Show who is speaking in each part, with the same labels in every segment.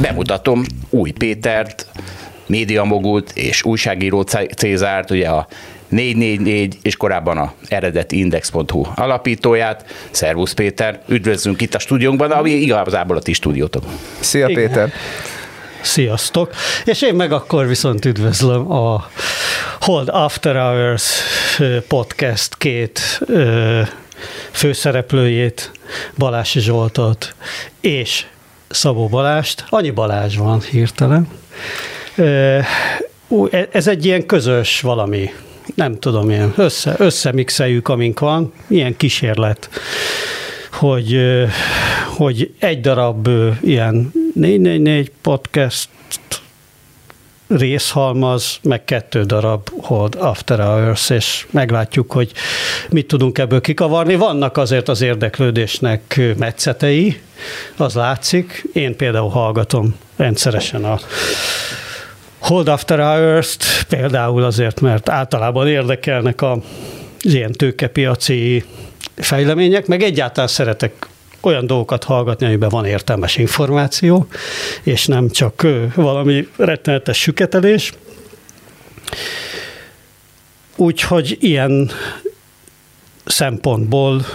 Speaker 1: Bemutatom Új Pétert, médiamogult és újságíró Cézárt, ugye a 444 és korábban a eredeti index.hu alapítóját. Szervusz Péter, üdvözlünk itt a stúdiónkban, ami igazából a ti stúdiótok.
Speaker 2: Szia Igen. Péter!
Speaker 3: Sziasztok! És én meg akkor viszont üdvözlöm a Hold After Hours podcast két főszereplőjét, Balási Zsoltot és Szabó Balást. Annyi Balázs van hirtelen. E, ez egy ilyen közös valami, nem tudom, ilyen össze, összemixeljük, amink van, ilyen kísérlet, hogy, hogy egy darab ilyen 444 podcast részhalmaz, meg kettő darab Hold After Hours, és meglátjuk, hogy mit tudunk ebből kikavarni. Vannak azért az érdeklődésnek metszetei, az látszik. Én például hallgatom rendszeresen a Hold After Hours-t, például azért, mert általában érdekelnek a, ilyen tőkepiaci fejlemények, meg egyáltalán szeretek olyan dolgokat hallgatni, amiben van értelmes információ, és nem csak valami rettenetes süketelés. Úgyhogy ilyen szempontból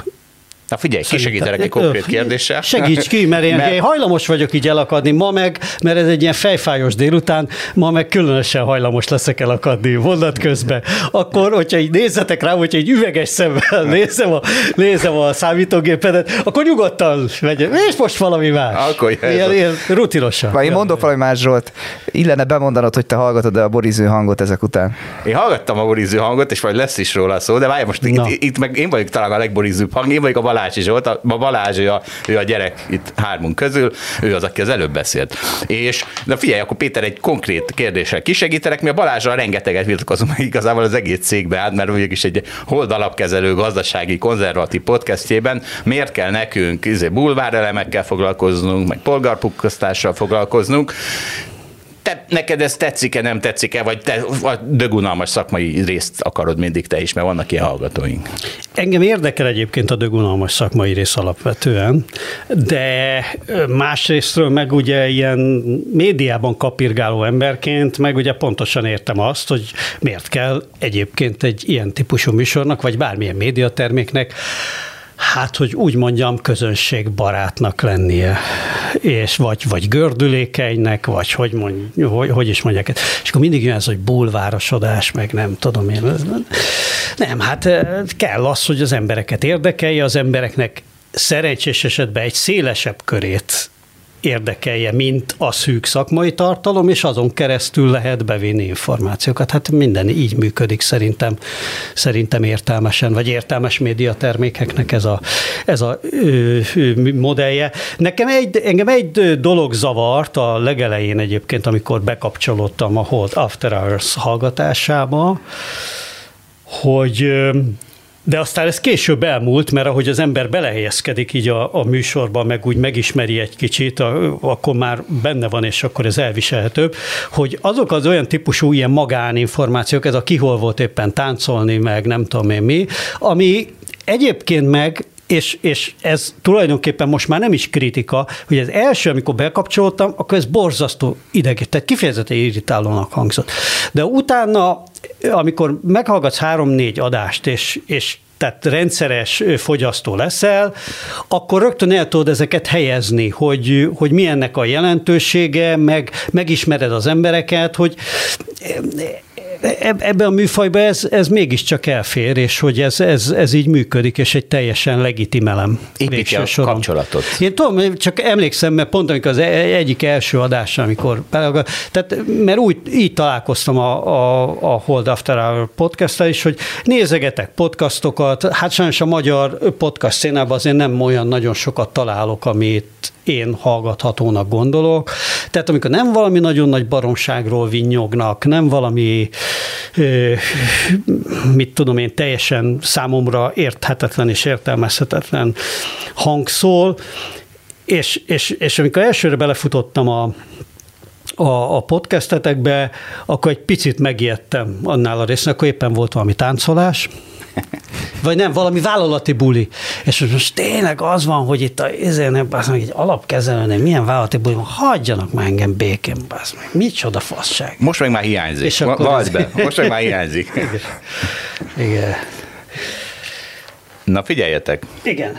Speaker 1: Na figyelj, kisegítelek egy konkrét kérdéssel.
Speaker 3: Segíts ki, mert én, mert... én hajlamos vagyok így elakadni ma meg, mert ez egy ilyen fejfájos délután, ma meg különösen hajlamos leszek elakadni mondat közben. Akkor, hogyha így nézzetek rá, hogyha egy üveges szemmel nézem a, nézem a számítógépedet, akkor nyugodtan vegyem, és most valami más.
Speaker 1: Akkor
Speaker 3: ilyen, ilyen rutinosan.
Speaker 2: Vagy én mondok valami más, Zsolt. Illene bemondanod, hogy te hallgatod a boriző hangot ezek után.
Speaker 1: Én hallgattam a boriző hangot, és majd lesz is róla szó, de várj, most itt, itt, meg én vagyok talán a legborizőbb hang, én vagyok a Balázs Zsolt, a Balázs, ő a, ő a gyerek itt hármunk közül, ő az, aki az előbb beszélt. És de figyelj, akkor Péter egy konkrét kérdéssel kisegítenek, mi a Balázsral rengeteget vitatkozunk, igazából az egész cégbe állt, mert is egy hold alapkezelő gazdasági konzervatív podcastjében miért kell nekünk izé, bulvárelemekkel foglalkoznunk, meg polgárpukkasztással foglalkoznunk, te, neked ez tetszik-e, nem tetszik-e, vagy te a dögunalmas szakmai részt akarod mindig te is, mert vannak ilyen hallgatóink.
Speaker 3: Engem érdekel egyébként a dögunalmas szakmai rész alapvetően, de másrésztről meg ugye ilyen médiában kapirgáló emberként, meg ugye pontosan értem azt, hogy miért kell egyébként egy ilyen típusú műsornak, vagy bármilyen médiaterméknek Hát, hogy úgy mondjam, közönségbarátnak lennie, és vagy, vagy gördülékenynek, vagy hogy, mondj, hogy, hogy is mondják. És akkor mindig jön ez, hogy bulvárosodás, meg nem tudom én. Nem, hát kell az, hogy az embereket érdekelje, az embereknek szerencsés esetben egy szélesebb körét érdekelje, mint a szűk szakmai tartalom, és azon keresztül lehet bevinni információkat. Hát minden így működik szerintem, szerintem értelmesen, vagy értelmes médiatermékeknek ez a, ez a ö, ö, modellje. Nekem egy, engem egy dolog zavart a legelején egyébként, amikor bekapcsolódtam a Hold After Hours hallgatásába, hogy de aztán ez később elmúlt, mert ahogy az ember belehelyezkedik így a, a műsorba, meg úgy megismeri egy kicsit, a, akkor már benne van, és akkor ez elviselhetőbb, hogy azok az olyan típusú ilyen magáninformációk, ez a kihol volt éppen táncolni, meg nem tudom én mi, ami egyébként meg és, és ez tulajdonképpen most már nem is kritika, hogy az első, amikor bekapcsoltam, akkor ez borzasztó ideg, tehát kifejezetten irritálónak hangzott. De utána, amikor meghallgatsz három-négy adást, és, és tehát rendszeres fogyasztó leszel, akkor rögtön el tudod ezeket helyezni, hogy, hogy mi ennek a jelentősége, meg megismered az embereket, hogy ebben a műfajban ez, ez mégiscsak elfér, és hogy ez, ez, ez így működik, és egy teljesen legitim elem.
Speaker 1: Építi a soron. kapcsolatot.
Speaker 3: Én tudom, csak emlékszem, mert pont amikor az e- egyik első adás, amikor tehát, mert úgy, így találkoztam a, a, a Hold After Hour podcast is, hogy nézegetek podcastokat, hát sajnos a magyar podcast szénában azért nem olyan nagyon sokat találok, amit én hallgathatónak gondolok. Tehát amikor nem valami nagyon nagy baromságról vinnyognak, nem valami, mit tudom én, teljesen számomra érthetetlen és értelmezhetetlen hang szól, és, és, és amikor elsőre belefutottam a, a, podcastetekbe, akkor egy picit megijedtem annál a résznek, akkor éppen volt valami táncolás, vagy nem, valami vállalati buli. És most tényleg az van, hogy itt a, ezért az egy alapkezelőnél milyen vállalati buli van, hagyjanak már engem békén, basz meg. Micsoda fasság.
Speaker 1: Most meg már hiányzik. És akkor be. Most meg már hiányzik.
Speaker 3: Igen. Igen.
Speaker 1: Na figyeljetek.
Speaker 3: Igen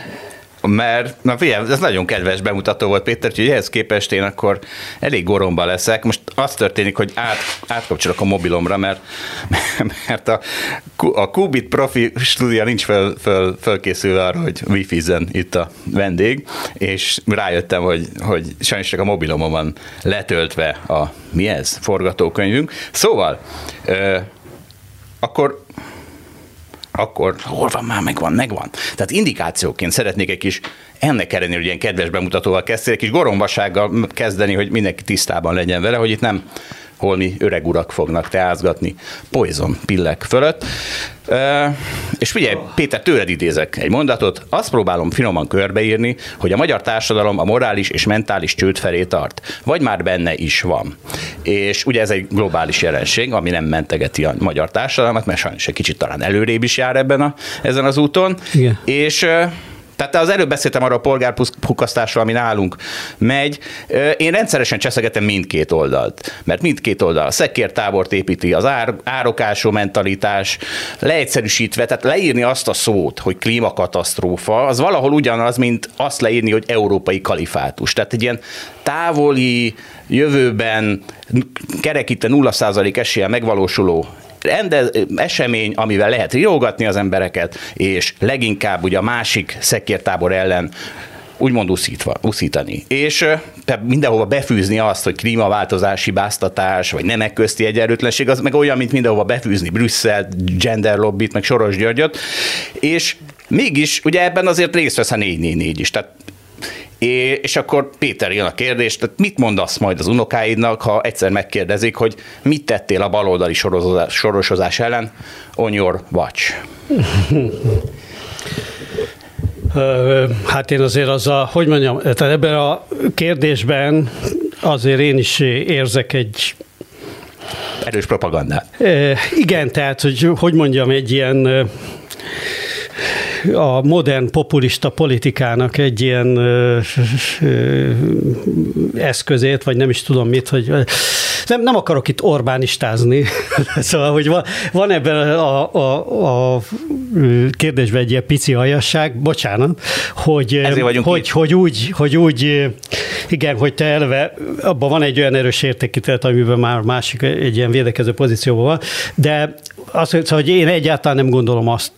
Speaker 1: mert na figyelj, ez nagyon kedves bemutató volt Péter, hogy ehhez képest én akkor elég goromba leszek. Most az történik, hogy át, átkapcsolok a mobilomra, mert, mert a, a Qubit Profi stúdia nincs fel, fel, felkészülve arra, hogy wifi itt a vendég, és rájöttem, hogy, hogy sajnos csak a mobilomon van letöltve a mi ez, forgatókönyvünk. Szóval, ö, akkor akkor hol van már, megvan, megvan. Tehát indikációként szeretnék egy kis, ennek ellenére, hogy ilyen kedves bemutatóval kezdtél, egy kis gorombasággal kezdeni, hogy mindenki tisztában legyen vele, hogy itt nem holmi öreg urak fognak teázgatni poison pillek fölött. E, és figyelj, Péter, tőled idézek egy mondatot, azt próbálom finoman körbeírni, hogy a magyar társadalom a morális és mentális csőd felé tart, vagy már benne is van. És ugye ez egy globális jelenség, ami nem mentegeti a magyar társadalmat, mert sajnos egy kicsit talán előrébb is jár ebben a, ezen az úton. Igen. És tehát az előbb beszéltem arról a polgárpukasztásról, ami nálunk megy. Én rendszeresen cseszegetem mindkét oldalt, mert mindkét oldal a szekértábort építi, az ár, árokásó mentalitás, leegyszerűsítve, tehát leírni azt a szót, hogy klímakatasztrófa, az valahol ugyanaz, mint azt leírni, hogy európai kalifátus. Tehát egy ilyen távoli, jövőben kerekíte 0% esélye megvalósuló rendez, esemény, amivel lehet riogatni az embereket, és leginkább ugye a másik szekértábor ellen úgymond uszítva, uszítani. És mindenhova befűzni azt, hogy klímaváltozási báztatás, vagy nemek közti egyenlőtlenség, az meg olyan, mint mindenhova befűzni Brüsszel, gender lobbit, meg Soros Györgyöt, és mégis ugye ebben azért részt vesz a 444 is. Tehát és akkor Péter jön a kérdés, tehát mit mondasz majd az unokáidnak, ha egyszer megkérdezik, hogy mit tettél a baloldali sorozás, sorosozás ellen on your watch?
Speaker 3: Hát én azért az a, hogy mondjam, tehát ebben a kérdésben azért én is érzek egy
Speaker 1: erős propagandát.
Speaker 3: Igen, tehát, hogy hogy mondjam, egy ilyen a modern populista politikának egy ilyen ö, ö, eszközét, vagy nem is tudom mit, hogy nem, nem akarok itt Orbánistázni, szóval, hogy van, van ebben a, a, a kérdésben egy ilyen pici aljasság, bocsánat, hogy, hogy, hogy, úgy, hogy úgy, igen, hogy te elve, abban van egy olyan erős értékítélet, amiben már másik egy ilyen védekező pozícióban van, de azt, hogy én egyáltalán nem gondolom azt,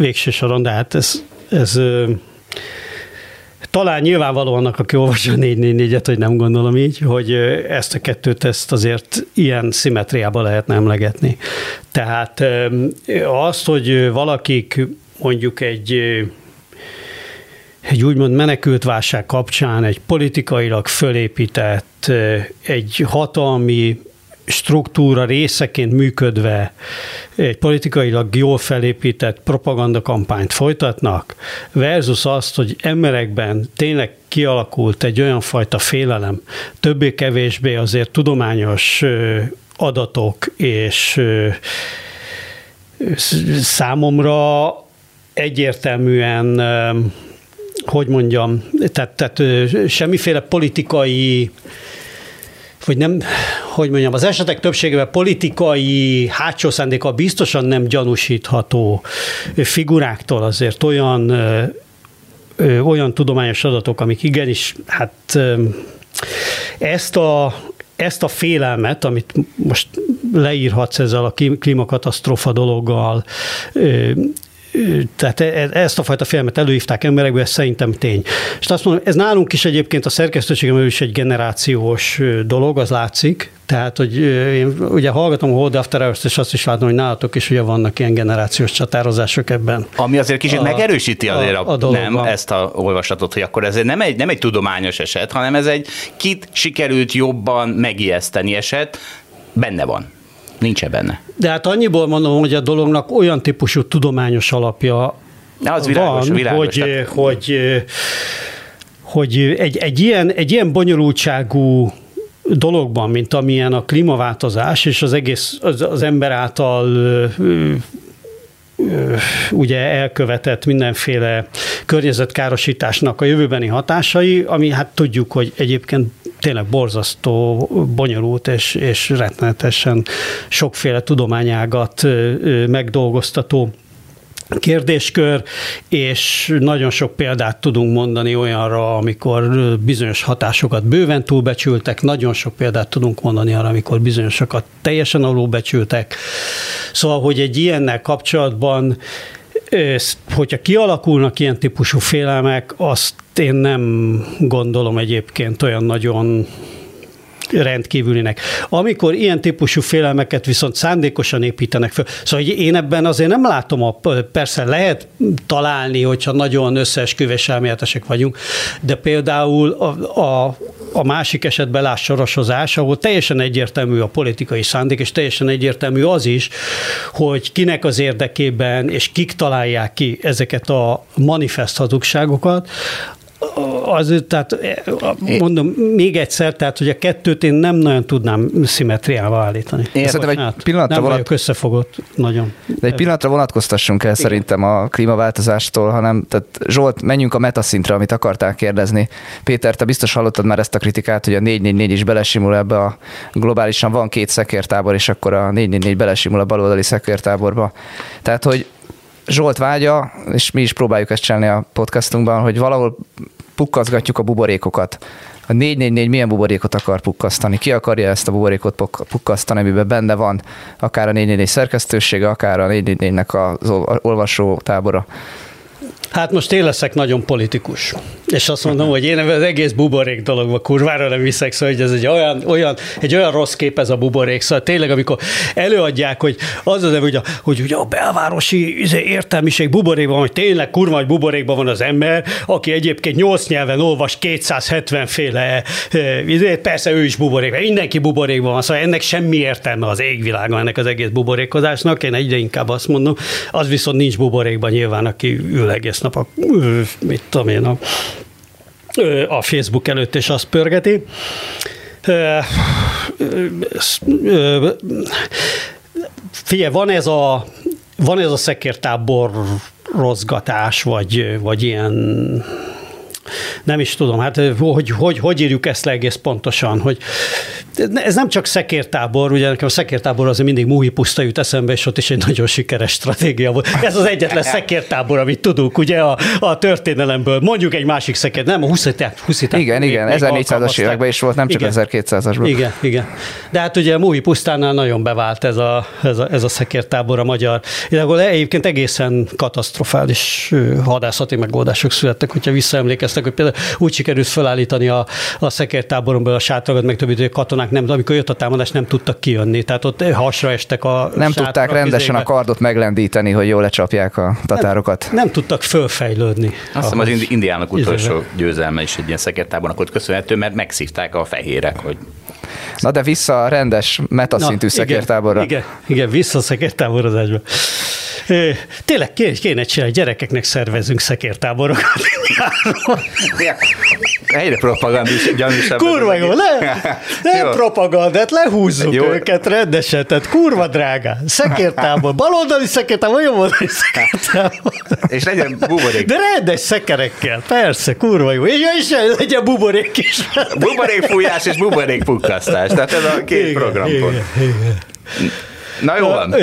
Speaker 3: végső soron, de hát ez, ez talán nyilvánvaló annak, aki olvassa a 444-et, hogy nem gondolom így, hogy ezt a kettőt ezt azért ilyen szimetriába lehetne emlegetni. Tehát azt, hogy valakik mondjuk egy egy úgymond menekült válság kapcsán egy politikailag fölépített, egy hatalmi struktúra részeként működve egy politikailag jól felépített propagandakampányt folytatnak, versus azt, hogy emberekben tényleg kialakult egy olyan fajta félelem, többé-kevésbé azért tudományos adatok és számomra egyértelműen, hogy mondjam, tehát, tehát semmiféle politikai hogy nem, hogy mondjam, az esetek többségében politikai hátsó szándéka biztosan nem gyanúsítható figuráktól azért olyan, olyan tudományos adatok, amik igenis, hát ezt a ezt a félelmet, amit most leírhatsz ezzel a klímakatasztrófa dologgal, tehát e, e, ezt a fajta filmet előhívták emberekből, ez szerintem tény. És azt mondom, ez nálunk is egyébként a szerkesztőségem is egy generációs dolog, az látszik, tehát, hogy én ugye hallgatom a Hold After Hours, és azt is látom, hogy nálatok is ugye vannak ilyen generációs csatározások ebben.
Speaker 1: Ami azért kicsit a, megerősíti azért a, a, a nem ezt a olvasatot, hogy akkor ez nem egy, nem egy tudományos eset, hanem ez egy kit sikerült jobban megijeszteni eset, benne van. Nincs benne.
Speaker 3: De hát annyiból mondom, hogy a dolognak olyan típusú tudományos alapja
Speaker 1: De az világos, van, világos,
Speaker 3: hogy, tehát... hogy, hogy egy, egy, ilyen, egy ilyen bonyolultságú dologban, mint amilyen a klímaváltozás, és az egész az, az ember által ugye elkövetett mindenféle környezetkárosításnak a jövőbeni hatásai, ami hát tudjuk, hogy egyébként tényleg borzasztó, bonyolult és, és rettenetesen sokféle tudományágat megdolgoztató kérdéskör, és nagyon sok példát tudunk mondani olyanra, amikor bizonyos hatásokat bőven túlbecsültek, nagyon sok példát tudunk mondani arra, amikor bizonyosokat teljesen alulbecsültek. Szóval, hogy egy ilyennel kapcsolatban hogyha kialakulnak ilyen típusú félelmek, azt én nem gondolom egyébként olyan nagyon rendkívülinek. Amikor ilyen típusú félelmeket viszont szándékosan építenek fel, szóval én ebben azért nem látom, a, persze lehet találni, hogyha nagyon összeesküvés elméletesek vagyunk, de például a, a, a másik esetben láss sorosozás, ahol teljesen egyértelmű a politikai szándék, és teljesen egyértelmű az is, hogy kinek az érdekében, és kik találják ki ezeket a manifest hazugságokat, az, tehát mondom még egyszer, tehát hogy a kettőt én nem nagyon tudnám szimetriával állítani. Én
Speaker 2: szerintem egy hát, pillanatra
Speaker 3: nem vonat... összefogott nagyon.
Speaker 2: De egy pillanatra vonatkoztassunk el Igen. szerintem a klímaváltozástól, hanem tehát Zsolt, menjünk a metaszintre, amit akartál kérdezni. Péter, te biztos hallottad már ezt a kritikát, hogy a 444 is belesimul ebbe a globálisan van két szekértábor, és akkor a 444 belesimul a baloldali szekértáborba. Tehát, hogy Zsolt vágya, és mi is próbáljuk ezt csinálni a podcastunkban, hogy valahol pukkazgatjuk a buborékokat. A 444 milyen buborékot akar pukkasztani? Ki akarja ezt a buborékot pukkasztani, amiben benne van akár a 444 szerkesztősége, akár a 444-nek az olvasó tábora?
Speaker 3: Hát most én leszek nagyon politikus. És azt mondom, hogy én az egész buborék dologba kurvára nem viszek, szóval hogy ez egy olyan, olyan, egy olyan rossz kép ez a buborék. Szóval tényleg, amikor előadják, hogy az az, hogy, a, hogy ugye a belvárosi izé, értelmiség buborékban, hogy tényleg kurva, hogy buborékban van az ember, aki egyébként 8 nyelven olvas 270 féle, eh, izé, persze ő is buborékban, mindenki buborékban van, szóval ennek semmi értelme az égvilágon, ennek az egész buborékozásnak, én egyre inkább azt mondom, az viszont nincs buborékban nyilván, aki ül egész nap a, mit tudom én, a a Facebook előtt, és azt pörgeti. Figyelj, van ez a, van ez a szekértábor rozgatás, vagy, vagy ilyen nem is tudom, hát hogy, hogy, hogy írjuk ezt le egész pontosan, hogy ez nem csak szekértábor, ugye nekem a szekértábor azért mindig Múhi puszta jut eszembe, és ott is egy nagyon sikeres stratégia volt. Ez az egyetlen szekértábor, amit tudunk, ugye a, a történelemből. Mondjuk egy másik szekér, nem a 20 20
Speaker 2: Igen, igen, 1400-as években is volt, nem csak 1200-asban.
Speaker 3: Igen, igen. De hát ugye Múhi pusztánál nagyon bevált ez a, ez a, ez a szekértábor a magyar. Igazából egyébként egészen katasztrofális hadászati megoldások születtek, hogyha visszaemlékeztek, hogy például úgy sikerült felállítani a, a szekértáboron belül a sátrakat, meg többi, hogy a katonák nem, amikor jött a támadás, nem tudtak kijönni. Tehát ott hasra estek a
Speaker 2: Nem tudták rendesen izébe. a kardot meglendíteni, hogy jól lecsapják a tatárokat.
Speaker 3: Nem, nem tudtak fölfejlődni.
Speaker 1: Azt hiszem az indiának utolsó győzelme is egy ilyen szekértábornak ott köszönhető, mert megszívták a fehérek, hogy
Speaker 2: Na de vissza a rendes metaszintű szekértáborra.
Speaker 3: Igen, igen, vissza a szekértáborozásba. Tényleg kéne csinálni, gyerekeknek szervezünk szekértáborokat.
Speaker 1: Egyre propagandis, gyanúsabb.
Speaker 3: Kurva jó, le, nem propagandát, lehúzzuk jó. őket rendesen, tehát kurva drága. Szekértábor, baloldali szekértábor, jobboldali szekértábor.
Speaker 1: És legyen buborék.
Speaker 3: De rendes szekerekkel, persze, kurva jó. És, és legyen buborék is.
Speaker 1: Buborék fújás és buborék pukkasztás, tehát ez a két igen, program. Igen, igen. Na jó van.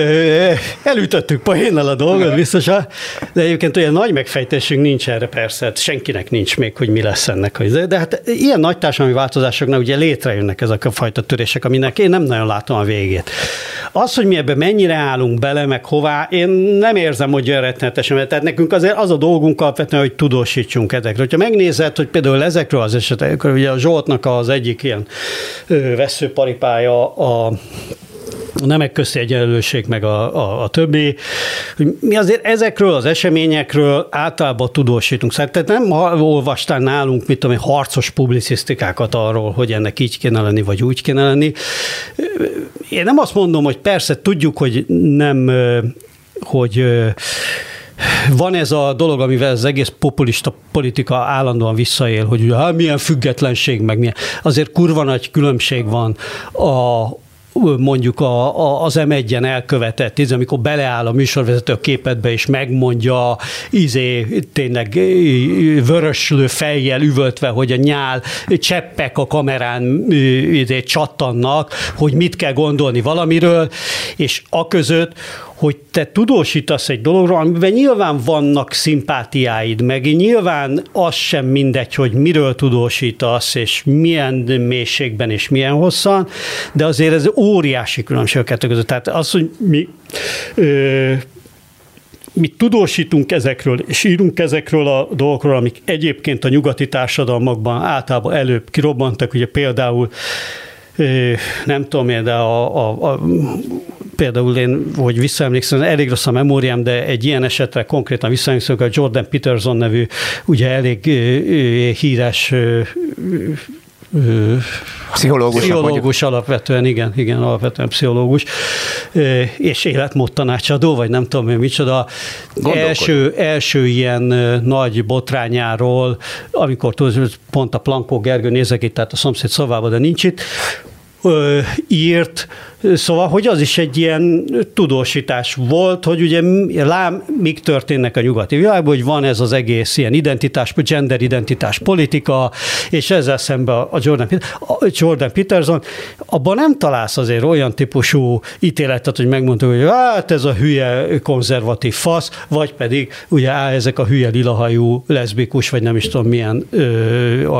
Speaker 3: Elütöttük poénnal a dolgot biztosan, de egyébként olyan nagy megfejtésünk nincs erre persze, hát senkinek nincs még, hogy mi lesz ennek. De hát ilyen nagy társadalmi változásoknak ugye létrejönnek ezek a fajta törések, aminek én nem nagyon látom a végét. Az, hogy mi ebbe mennyire állunk bele, meg hová, én nem érzem, hogy olyan rettenetesen, tehát nekünk azért az a dolgunk alapvetően, hogy tudósítsunk ezekről. Ha megnézed, hogy például ezekről az esetekről, ugye a Zsoltnak az egyik ilyen veszőparipája a a nemek közti egyenlőség, meg a, a, a többi. Mi azért ezekről az eseményekről általában tudósítunk. Szóval nem olvastál nálunk, mit tudom én, harcos publicisztikákat arról, hogy ennek így kéne lenni, vagy úgy kéne lenni. Én nem azt mondom, hogy persze tudjuk, hogy nem, hogy van ez a dolog, amivel az egész populista politika állandóan visszaél, hogy hát milyen függetlenség, meg milyen. Azért kurva nagy különbség van a, mondjuk a, a, az M1-en elkövetett, ez, amikor beleáll a műsorvezető a képetbe, és megmondja izé, tényleg vöröslő fejjel üvöltve, hogy a nyál cseppek a kamerán izé, csattannak, hogy mit kell gondolni valamiről, és a között, hogy te tudósítasz egy dologról, amiben nyilván vannak szimpátiáid, meg nyilván az sem mindegy, hogy miről tudósítasz, és milyen mélységben, és milyen hosszan, de azért ez óriási különbség a kettő között. Tehát az, hogy mi ö, mi tudósítunk ezekről, és írunk ezekről a dolgokról, amik egyébként a nyugati társadalmakban általában előbb kirobbantak, ugye például nem tudom de a, a, a például én, hogy visszaemlékszem, elég rossz a memóriám, de egy ilyen esetre konkrétan visszaemlékszem, a Jordan Peterson nevű, ugye elég híres
Speaker 2: Pszichológus.
Speaker 3: Pszichológus alapvetően, igen, igen, alapvetően pszichológus, és életmód tanácsadó, vagy nem tudom én micsoda. Első, első ilyen nagy botrányáról, amikor pont a Plankó Gergő nézek itt, tehát a szomszéd szavába, de nincs itt, írt, Szóval, hogy az is egy ilyen tudósítás volt, hogy ugye lám, mik történnek a nyugati világban, hogy van ez az egész ilyen identitás, gender identitás politika, és ezzel szemben a Jordan, a Jordan Peterson, abban nem találsz azért olyan típusú ítéletet, hogy megmondta, hogy hát ez a hülye konzervatív fasz, vagy pedig ugye á, ezek a hülye lilahajú leszbikus, vagy nem is tudom milyen,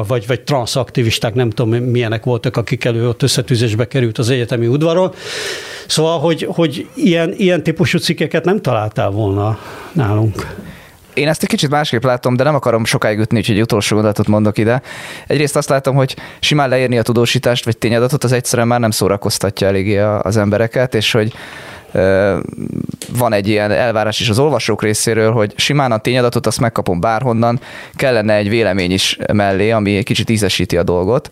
Speaker 3: vagy, vagy transzaktivisták, nem tudom milyenek voltak, akik elő ott összetűzésbe került az egyetemi udvaron, Szóval, hogy, hogy ilyen, ilyen típusú cikkeket nem találtál volna nálunk
Speaker 2: én ezt egy kicsit másképp látom, de nem akarom sokáig ütni, úgyhogy utolsó gondolatot mondok ide. Egyrészt azt látom, hogy simán leírni a tudósítást vagy tényadatot, az egyszerűen már nem szórakoztatja eléggé az embereket, és hogy van egy ilyen elvárás is az olvasók részéről, hogy simán a tényadatot azt megkapom bárhonnan, kellene egy vélemény is mellé, ami egy kicsit ízesíti a dolgot.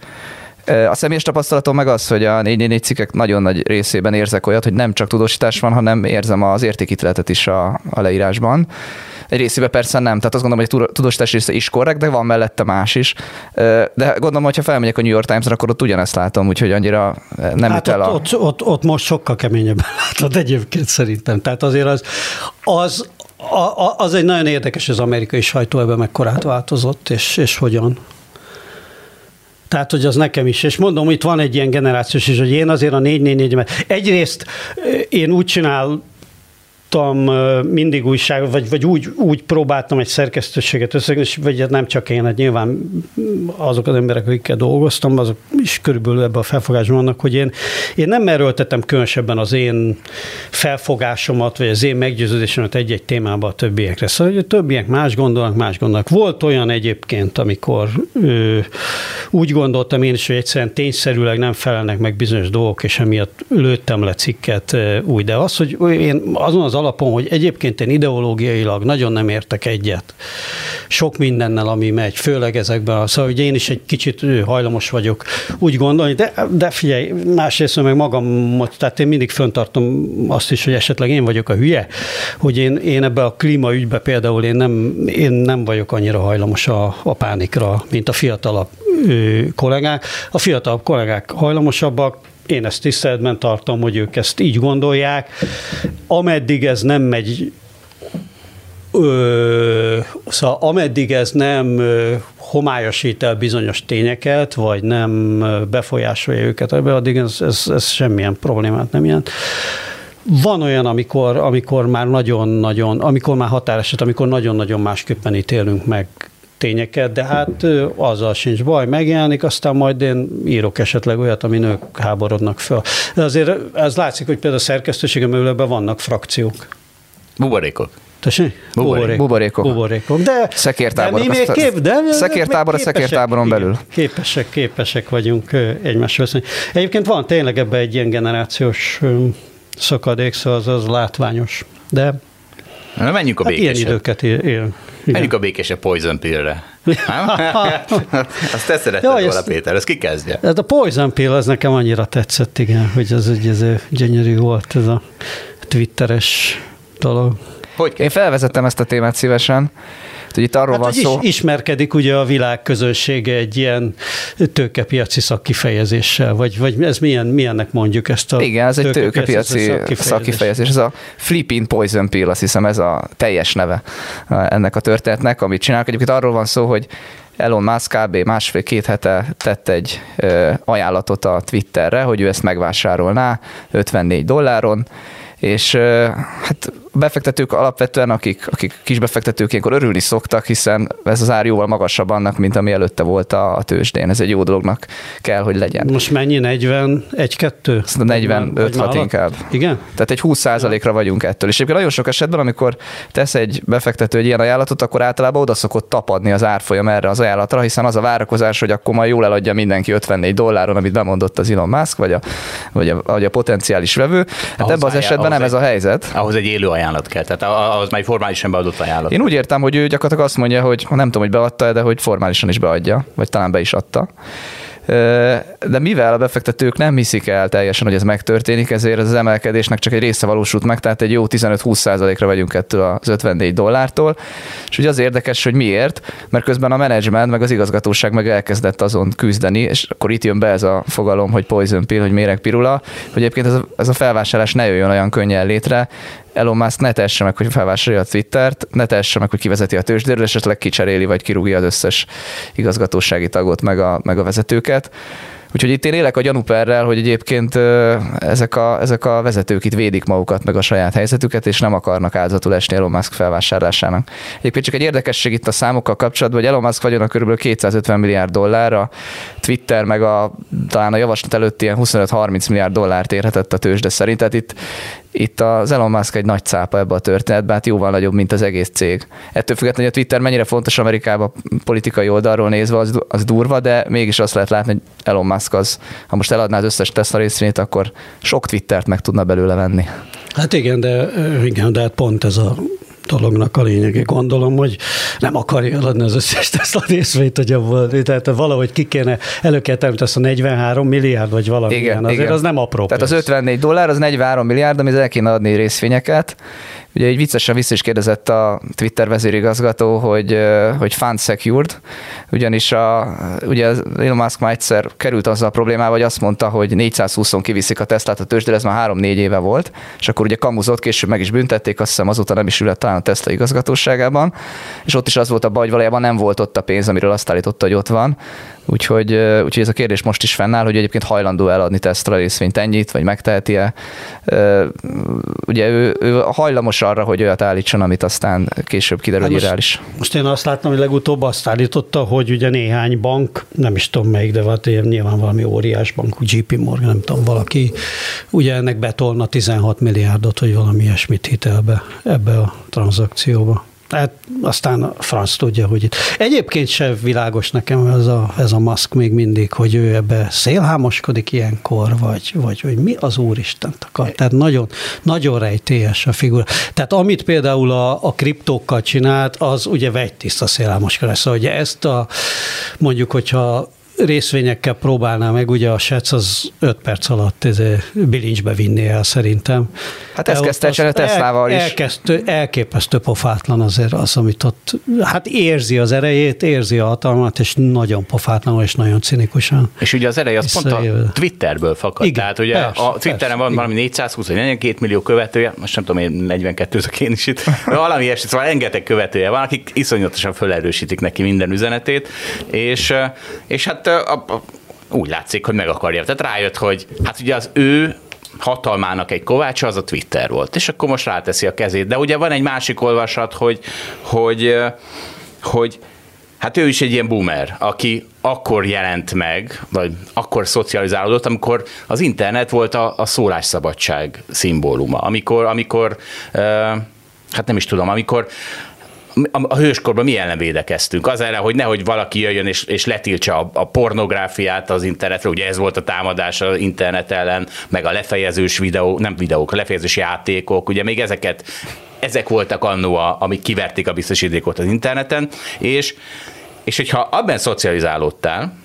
Speaker 2: A személyes tapasztalatom meg az, hogy a 444 cikkek nagyon nagy részében érzek olyat, hogy nem csak tudósítás van, hanem érzem az értékítéletet is a, a leírásban. Egy részében persze nem, tehát azt gondolom, hogy a tudósítás része is korrekt, de van mellette más is. De gondolom, hogy ha felmegyek a New York Times-ra, akkor ott ugyanezt látom, úgyhogy annyira nem hát
Speaker 3: üt
Speaker 2: el
Speaker 3: a... Ott, ott, ott, most sokkal keményebben látod egyébként szerintem. Tehát azért az, az, az egy nagyon érdekes, az amerikai sajtó ebben mekkorát változott, és, és hogyan. Tehát, hogy az nekem is. És mondom, itt van egy ilyen generációs is, hogy én azért a 444 mert egyrészt én úgy csinál, olvastam mindig újság, vagy, vagy úgy, úgy próbáltam egy szerkesztőséget összegezni, vagy hát nem csak én, hát nyilván azok az emberek, akikkel dolgoztam, azok is körülbelül ebben a felfogásban vannak, hogy én, én nem erőltetem különösebben az én felfogásomat, vagy az én meggyőződésemet egy-egy témába a többiekre. Szóval, hogy a többiek más gondolnak, más gondolnak. Volt olyan egyébként, amikor ö, úgy gondoltam én is, hogy egyszerűen tényszerűleg nem felelnek meg bizonyos dolgok, és emiatt lőttem le cikket ö, úgy. De az, hogy én azon az alapon, hogy egyébként én ideológiailag nagyon nem értek egyet sok mindennel, ami megy, főleg ezekben. Szóval, hogy én is egy kicsit hajlamos vagyok úgy gondolni, de, de figyelj, másrészt meg magam, tehát én mindig föntartom azt is, hogy esetleg én vagyok a hülye, hogy én, én ebbe a klímaügybe például én nem, én nem vagyok annyira hajlamos a, a pánikra, mint a fiatalabb kollégák. A fiatalabb kollégák hajlamosabbak, én ezt tiszteletben tartom, hogy ők ezt így gondolják. Ameddig ez nem megy Ö, szóval ameddig ez nem homályosít el bizonyos tényeket, vagy nem befolyásolja őket addig ez, ez, ez semmilyen problémát nem jelent. van olyan, amikor, amikor már nagyon-nagyon, amikor már határeset, amikor nagyon-nagyon másképpen ítélünk meg tényeket, de hát azzal sincs baj, megjelenik, aztán majd én írok esetleg olyat, ami nők háborodnak fel. De azért ez látszik, hogy például a szerkesztőségem ülőben vannak frakciók.
Speaker 1: Buborékok.
Speaker 3: Tessék?
Speaker 2: Buborék. Buborékok.
Speaker 3: Buborékok. De,
Speaker 2: szekértábor.
Speaker 3: De mi még kép, de
Speaker 2: szekértábor a szekértáboron belül.
Speaker 3: Képesek, képesek vagyunk egymáshoz. Egyébként van tényleg ebben egy ilyen generációs szakadék, szóval az, az látványos. De
Speaker 1: Na, menjünk a hát
Speaker 3: ilyen időket él. él.
Speaker 1: Menjünk a békése Poison Pill-re. Azt te szeretted ja, volna, Péter, ezt ki kezdje?
Speaker 3: Ez a Poison Pill, az nekem annyira tetszett, igen, hogy ez, egy ez gyönyörű volt, ez a twitteres dolog.
Speaker 2: Hogy Én felvezettem ezt a témát szívesen, hogy itt arról hát, van szó.
Speaker 3: Is, ismerkedik ugye a világ közönsége egy ilyen tőkepiaci szakkifejezéssel, vagy, vagy ez milyen, milyennek mondjuk ezt a
Speaker 2: Igen, ez egy tőkepiaci szakkifejezés. szakkifejezés. Ez a Flipping Poison Pill, azt hiszem ez a teljes neve ennek a történetnek, amit csinálnak. Egyébként arról van szó, hogy Elon Musk kb. másfél-két hete tett egy ajánlatot a Twitterre, hogy ő ezt megvásárolná 54 dolláron, és hát befektetők alapvetően, akik, akik kisbefektetők ilyenkor örülni szoktak, hiszen ez az ár jóval magasabb annak, mint ami előtte volt a, a tőzsdén. Ez egy jó dolognak kell, hogy legyen.
Speaker 3: Most mennyi? 40, 1, 2?
Speaker 2: Szerintem 45 6 inkább.
Speaker 3: Igen?
Speaker 2: Tehát egy 20% ra vagyunk ettől. És egyébként nagyon sok esetben, amikor tesz egy befektető egy ilyen ajánlatot, akkor általában oda szokott tapadni az árfolyam erre az ajánlatra, hiszen az a várakozás, hogy akkor majd jól eladja mindenki 54 dolláron, amit bemondott az Elon Musk, vagy a, vagy a, vagy a potenciális vevő. Hát ebben az esetben nem ez a helyzet.
Speaker 1: Ahhoz egy élő ajánlat kell, tehát az már formálisan beadott ajánlat.
Speaker 2: Én úgy értem, hogy ő gyakorlatilag azt mondja, hogy nem tudom, hogy beadta de hogy formálisan is beadja, vagy talán be is adta. De mivel a befektetők nem hiszik el teljesen, hogy ez megtörténik, ezért az emelkedésnek csak egy része valósult meg, tehát egy jó 15-20%-ra vagyunk ettől az 54 dollártól. És ugye az érdekes, hogy miért, mert közben a menedzsment, meg az igazgatóság meg elkezdett azon küzdeni, és akkor itt jön be ez a fogalom, hogy poison pill, hogy méregpirula, hogy egyébként ez a, ez a felvásárlás ne jöjjön olyan könnyen létre, Elon Musk ne tesse meg, hogy felvásárolja a Twittert, ne tesse meg, hogy kivezeti a tőzsdéről, esetleg kicseréli, vagy kirúgja az összes igazgatósági tagot, meg a, meg a vezetőket. Úgyhogy itt én élek a gyanúperrel, hogy egyébként ezek a, ezek a vezetők itt védik magukat, meg a saját helyzetüket, és nem akarnak áldozatul esni Elon Musk felvásárlásának. Egyébként csak egy érdekesség itt a számokkal kapcsolatban, hogy Elon Musk vagyona kb. 250 milliárd dollár, a Twitter meg a, talán a javaslat előtt ilyen 25-30 milliárd dollárt érhetett a tőzsde szerint. Tehát itt, itt az Elon Musk egy nagy cápa ebbe a történetben, hát jóval nagyobb, mint az egész cég. Ettől függetlenül, hogy a Twitter mennyire fontos Amerikában politikai oldalról nézve, az, az durva, de mégis azt lehet látni, hogy Elon Musk az, ha most eladná az összes Tesla részvényt, akkor sok Twittert meg tudna belőle venni.
Speaker 3: Hát igen, de, igen, de hát pont ez a dolognak a lényege. Gondolom, hogy nem akarja eladni az összes Tesla részvényt, hogy abból, tehát valahogy ki kéne, elő kell teremteni azt a 43 milliárd, vagy valami igen, ilyen. Azért igen. az nem apró
Speaker 2: Tehát pénz. az 54 dollár, az 43 milliárd, amit el kéne adni részvényeket, Ugye egy viccesen vissza is kérdezett a Twitter vezérigazgató, hogy, hogy fund secured, ugyanis a, ugye Elon Musk már egyszer került azzal a problémával, hogy azt mondta, hogy 420-on kiviszik a Teslát a tőzsdére, ez már 3-4 éve volt, és akkor ugye kamuzott, később meg is büntették, azt hiszem azóta nem is ült talán a Tesla igazgatóságában, és ott is az volt a baj, hogy valójában nem volt ott a pénz, amiről azt állította, hogy ott van, Úgyhogy, úgyhogy ez a kérdés most is fennáll, hogy egyébként hajlandó eladni Tesla részvényt ennyit, vagy megteheti-e. Ugye ő, ő hajlamos arra, hogy olyat állítson, amit aztán később kiderül, hogy irreális.
Speaker 3: Most én azt láttam, hogy legutóbb azt állította, hogy ugye néhány bank, nem is tudom melyik, de hát nyilván valami óriás bank, JP Morgan, nem tudom, valaki ugye ennek betolna 16 milliárdot, hogy valami ilyesmit hitelbe ebbe a tranzakcióba. Hát aztán a franc tudja, hogy itt. Egyébként se világos nekem ez a, ez a maszk még mindig, hogy ő ebbe szélhámoskodik ilyenkor, vagy, vagy hogy mi az Úristen akar. Tehát nagyon, nagyon rejtélyes a figura. Tehát amit például a, a kriptókkal csinált, az ugye vegytiszta szélhámoskodás. Szóval ugye ezt a, mondjuk, hogyha részvényekkel próbálná meg, ugye a SEC az 5 perc alatt ez bilincsbe vinné el szerintem.
Speaker 2: Hát ezt kezdte a Teslával is.
Speaker 3: Elkezdő, elképesztő pofátlan azért az, amit ott, hát érzi az erejét, érzi a hatalmat, és nagyon pofátlan, és nagyon cinikusan.
Speaker 1: És ugye az ereje az pont a Twitterből fakad. Igen, Tehát ugye persze, a Twitteren persze, van igen. valami 420 vagy 42 millió követője, most nem tudom, én 42 én is itt, valami ilyesmi, szóval rengeteg követője van, akik iszonyatosan felerősítik neki minden üzenetét, és, és hát a, a, úgy látszik, hogy meg akarja. Tehát rájött, hogy hát ugye az ő hatalmának egy kovácsa, az a Twitter volt. És akkor most ráteszi a kezét. De ugye van egy másik olvasat, hogy, hogy, hogy Hát ő is egy ilyen boomer, aki akkor jelent meg, vagy akkor szocializálódott, amikor az internet volt a, a szólásszabadság szimbóluma. Amikor, amikor hát nem is tudom, amikor a hőskorban mi ellen védekeztünk? Az ellen, hogy nehogy valaki jöjjön és, és letiltsa a, a pornográfiát az internetre, ugye ez volt a támadás az internet ellen, meg a lefejezős videó, nem videók, a lefejezős játékok, ugye még ezeket, ezek voltak annó, amik kiverték a biztosítékot az interneten, és, és hogyha abban szocializálódtál,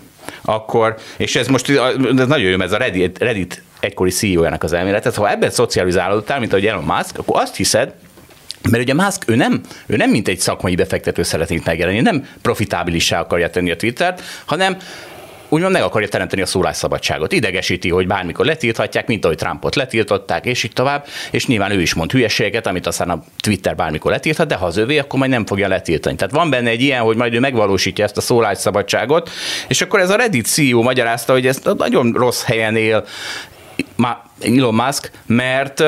Speaker 1: akkor, és ez most ez nagyon jó, ez a Reddit, Reddit egykori CEO-jának az elmélet, ha ebben szocializálódtál, mint ahogy Elon Musk, akkor azt hiszed, mert ugye Musk, ő nem, ő nem mint egy szakmai befektető szeretné megjelenni, nem profitábilissá akarja tenni a Twittert, hanem úgymond meg akarja teremteni a szólásszabadságot. Idegesíti, hogy bármikor letilthatják, mint ahogy Trumpot letiltották, és így tovább, és nyilván ő is mond hülyeséget, amit aztán a Twitter bármikor letilthat, de ha az övé, akkor majd nem fogja letiltani. Tehát van benne egy ilyen, hogy majd ő megvalósítja ezt a szólásszabadságot, és akkor ez a Reddit CEO magyarázta, hogy ezt nagyon rossz helyen él Elon Musk, mert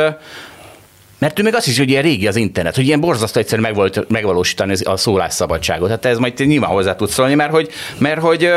Speaker 1: mert ő még azt is, hogy ilyen régi az internet, hogy ilyen borzasztó egyszerű megvalósítani a szólásszabadságot. Hát ez majd nyilván hozzá tudsz szólni, mert hogy, mert hogy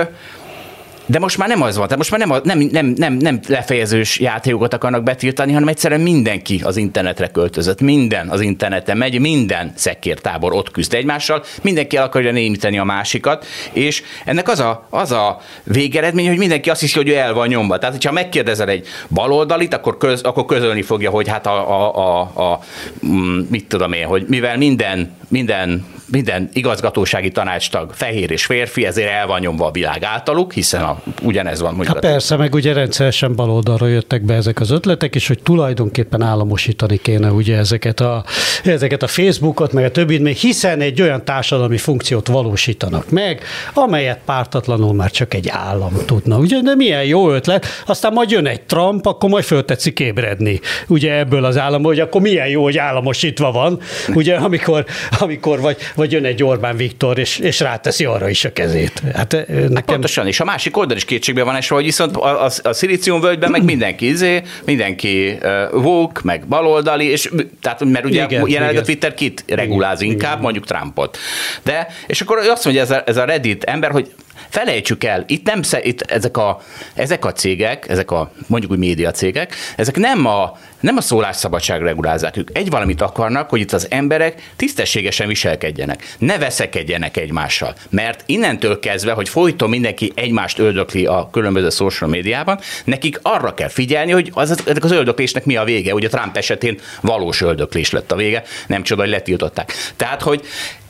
Speaker 1: de most már nem az van, tehát most már nem, nem, nem, nem, nem lefejezős játékokat akarnak betiltani, hanem egyszerűen mindenki az internetre költözött. Minden az interneten megy, minden szekértábor ott küzd egymással, mindenki el akarja némítani a másikat, és ennek az a, az a végeredmény, hogy mindenki azt hiszi, hogy ő el van nyomva. Tehát, hogyha megkérdezel egy baloldalit, akkor, köz, akkor közölni fogja, hogy hát a, a, a, a, mm, mit tudom én, hogy mivel minden, minden minden igazgatósági tanácstag fehér és férfi, ezért el van nyomva a világ általuk, hiszen a, ugyanez van.
Speaker 3: Hát persze, meg ugye rendszeresen baloldalra jöttek be ezek az ötletek, és hogy tulajdonképpen államosítani kéne ugye ezeket a, ezeket a Facebookot, meg a többit, még hiszen egy olyan társadalmi funkciót valósítanak meg, amelyet pártatlanul már csak egy állam tudna. Ugye, de milyen jó ötlet, aztán majd jön egy Trump, akkor majd föltetszik ébredni. Ugye ebből az államból, hogy akkor milyen jó, hogy államosítva van, ugye amikor, amikor vagy, vagy jön egy Orbán Viktor, és, és ráteszi arra is a kezét. Hát,
Speaker 1: hát nekem... hát pontosan, és a másik oldal is kétségbe van esve, hogy viszont a, a, a szilíciumvölgyben meg mindenki izé, mindenki uh, woke, meg baloldali, és tehát, mert ugye igen, jelenleg igen. a Twitter kit reguláz igen, inkább, igen. mondjuk Trumpot. De, és akkor azt mondja ez a, ez a Reddit ember, hogy felejtsük el, itt nem, itt ezek a, ezek a cégek, ezek a mondjuk úgy média cégek, ezek nem a, nem a szólásszabadság regulázzák ők. Egy valamit akarnak, hogy itt az emberek tisztességesen viselkedjenek, ne veszekedjenek egymással. Mert innentől kezdve, hogy folyton mindenki egymást öldökli a különböző social médiában, nekik arra kell figyelni, hogy az, ezek az öldöklésnek mi a vége. Ugye Trump esetén valós öldöklés lett a vége, nem csoda, hogy letiltották. Tehát, hogy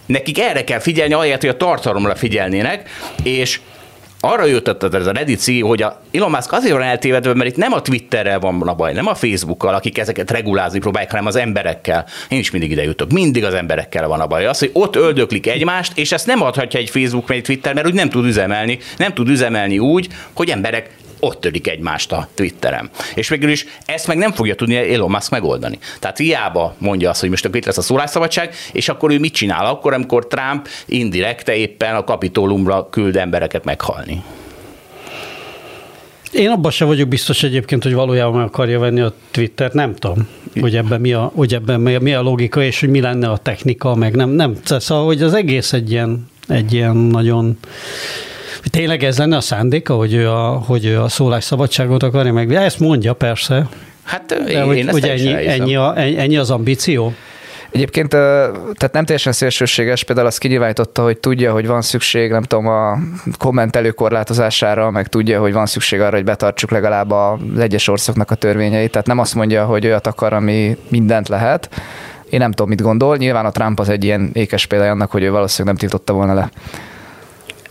Speaker 1: nekik erre kell figyelni, ahelyett, hogy a tartalomra figyelnének, és arra jutott ez a Reddit CEO, hogy a Elon Musk azért van eltévedve, mert itt nem a Twitterrel van a baj, nem a Facebookkal, akik ezeket regulázni próbálják, hanem az emberekkel. Én is mindig ide jutok. Mindig az emberekkel van a baj. Az, hogy ott öldöklik egymást, és ezt nem adhatja egy Facebook vagy egy Twitter, mert úgy nem tud üzemelni. Nem tud üzemelni úgy, hogy emberek ott törik egymást a Twitteren. És végül is ezt meg nem fogja tudni Elon Musk megoldani. Tehát hiába mondja azt, hogy most itt lesz a szólásszabadság, és akkor ő mit csinál? Akkor, amikor Trump indirekte éppen a kapitólumra küld embereket meghalni.
Speaker 3: Én abban sem vagyok biztos egyébként, hogy valójában meg akarja venni a Twitter, nem tudom, hogy ebben mi a, hogy ebben mi a logika, és hogy mi lenne a technika, meg nem, nem. Szóval, hogy az egész egy ilyen, egy ilyen nagyon Tényleg ez lenne a szándéka, hogy ő a, hogy ő a szólásszabadságot akarja meg? Ezt mondja persze.
Speaker 1: Hát én, hogy, én
Speaker 3: hogy ennyi, ennyi, a, ennyi az ambíció?
Speaker 2: Egyébként tehát nem teljesen szélsőséges, például azt kinyilvánította, hogy tudja, hogy van szükség, nem tudom, a kommentelő korlátozására, meg tudja, hogy van szükség arra, hogy betartsuk legalább az egyes országnak a törvényeit. Tehát nem azt mondja, hogy olyat akar, ami mindent lehet. Én nem tudom, mit gondol. Nyilván a Trump az egy ilyen ékes példa annak, hogy ő valószínűleg nem tiltotta volna le.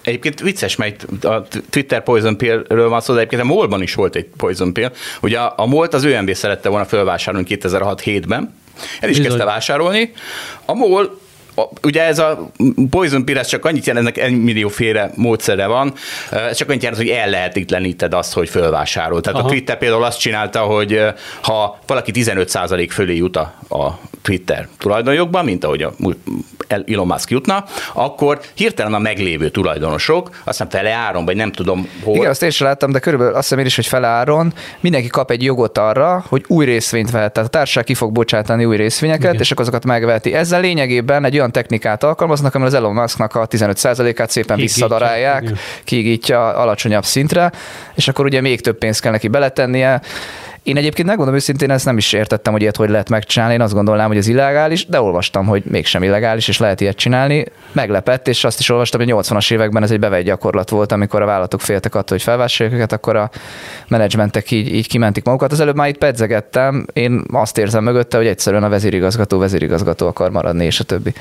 Speaker 1: Egyébként vicces, mert a Twitter Poison Pill-ről van szó, de egyébként a MOL-ban is volt egy Poison Pill. Ugye a, a MOL-t az ÖMB szerette volna felvásárolni 2006-7-ben, el is Bizony. kezdte vásárolni. A MOL ugye ez a poison pill, csak annyit jelent, ennek egy millióféle módszere van, csak annyit jelent, hogy el lehetetleníted azt, hogy fölvásárol. Tehát Aha. a Twitter például azt csinálta, hogy ha valaki 15% fölé jut a, a Twitter tulajdonjogban, mint ahogy a Elon Musk jutna, akkor hirtelen a meglévő tulajdonosok, aztán fele áron, vagy nem tudom hol.
Speaker 2: Igen, azt én sem láttam, de körülbelül azt hiszem én is, hogy fele áron mindenki kap egy jogot arra, hogy új részvényt vehet. Tehát a társaság ki fog bocsátani új részvényeket, Igen. és akkor azokat megveheti. Ezzel lényegében egy olyan technikát alkalmaznak, amivel az Elon Musknak a 15%-át szépen visszadarálják, kiigítja alacsonyabb szintre, és akkor ugye még több pénzt kell neki beletennie, én egyébként megmondom őszintén, ezt nem is értettem, hogy ilyet hogy lehet megcsinálni. Én azt gondolnám, hogy ez illegális, de olvastam, hogy mégsem illegális, és lehet ilyet csinálni. Meglepett, és azt is olvastam, hogy 80-as években ez egy bevett gyakorlat volt, amikor a vállalatok féltek attól, hogy felvásárolják őket, akkor a menedzsmentek így, így kimentik magukat. Az előbb már itt pedzegettem, én azt érzem mögötte, hogy egyszerűen a vezérigazgató vezérigazgató akar maradni, és a többi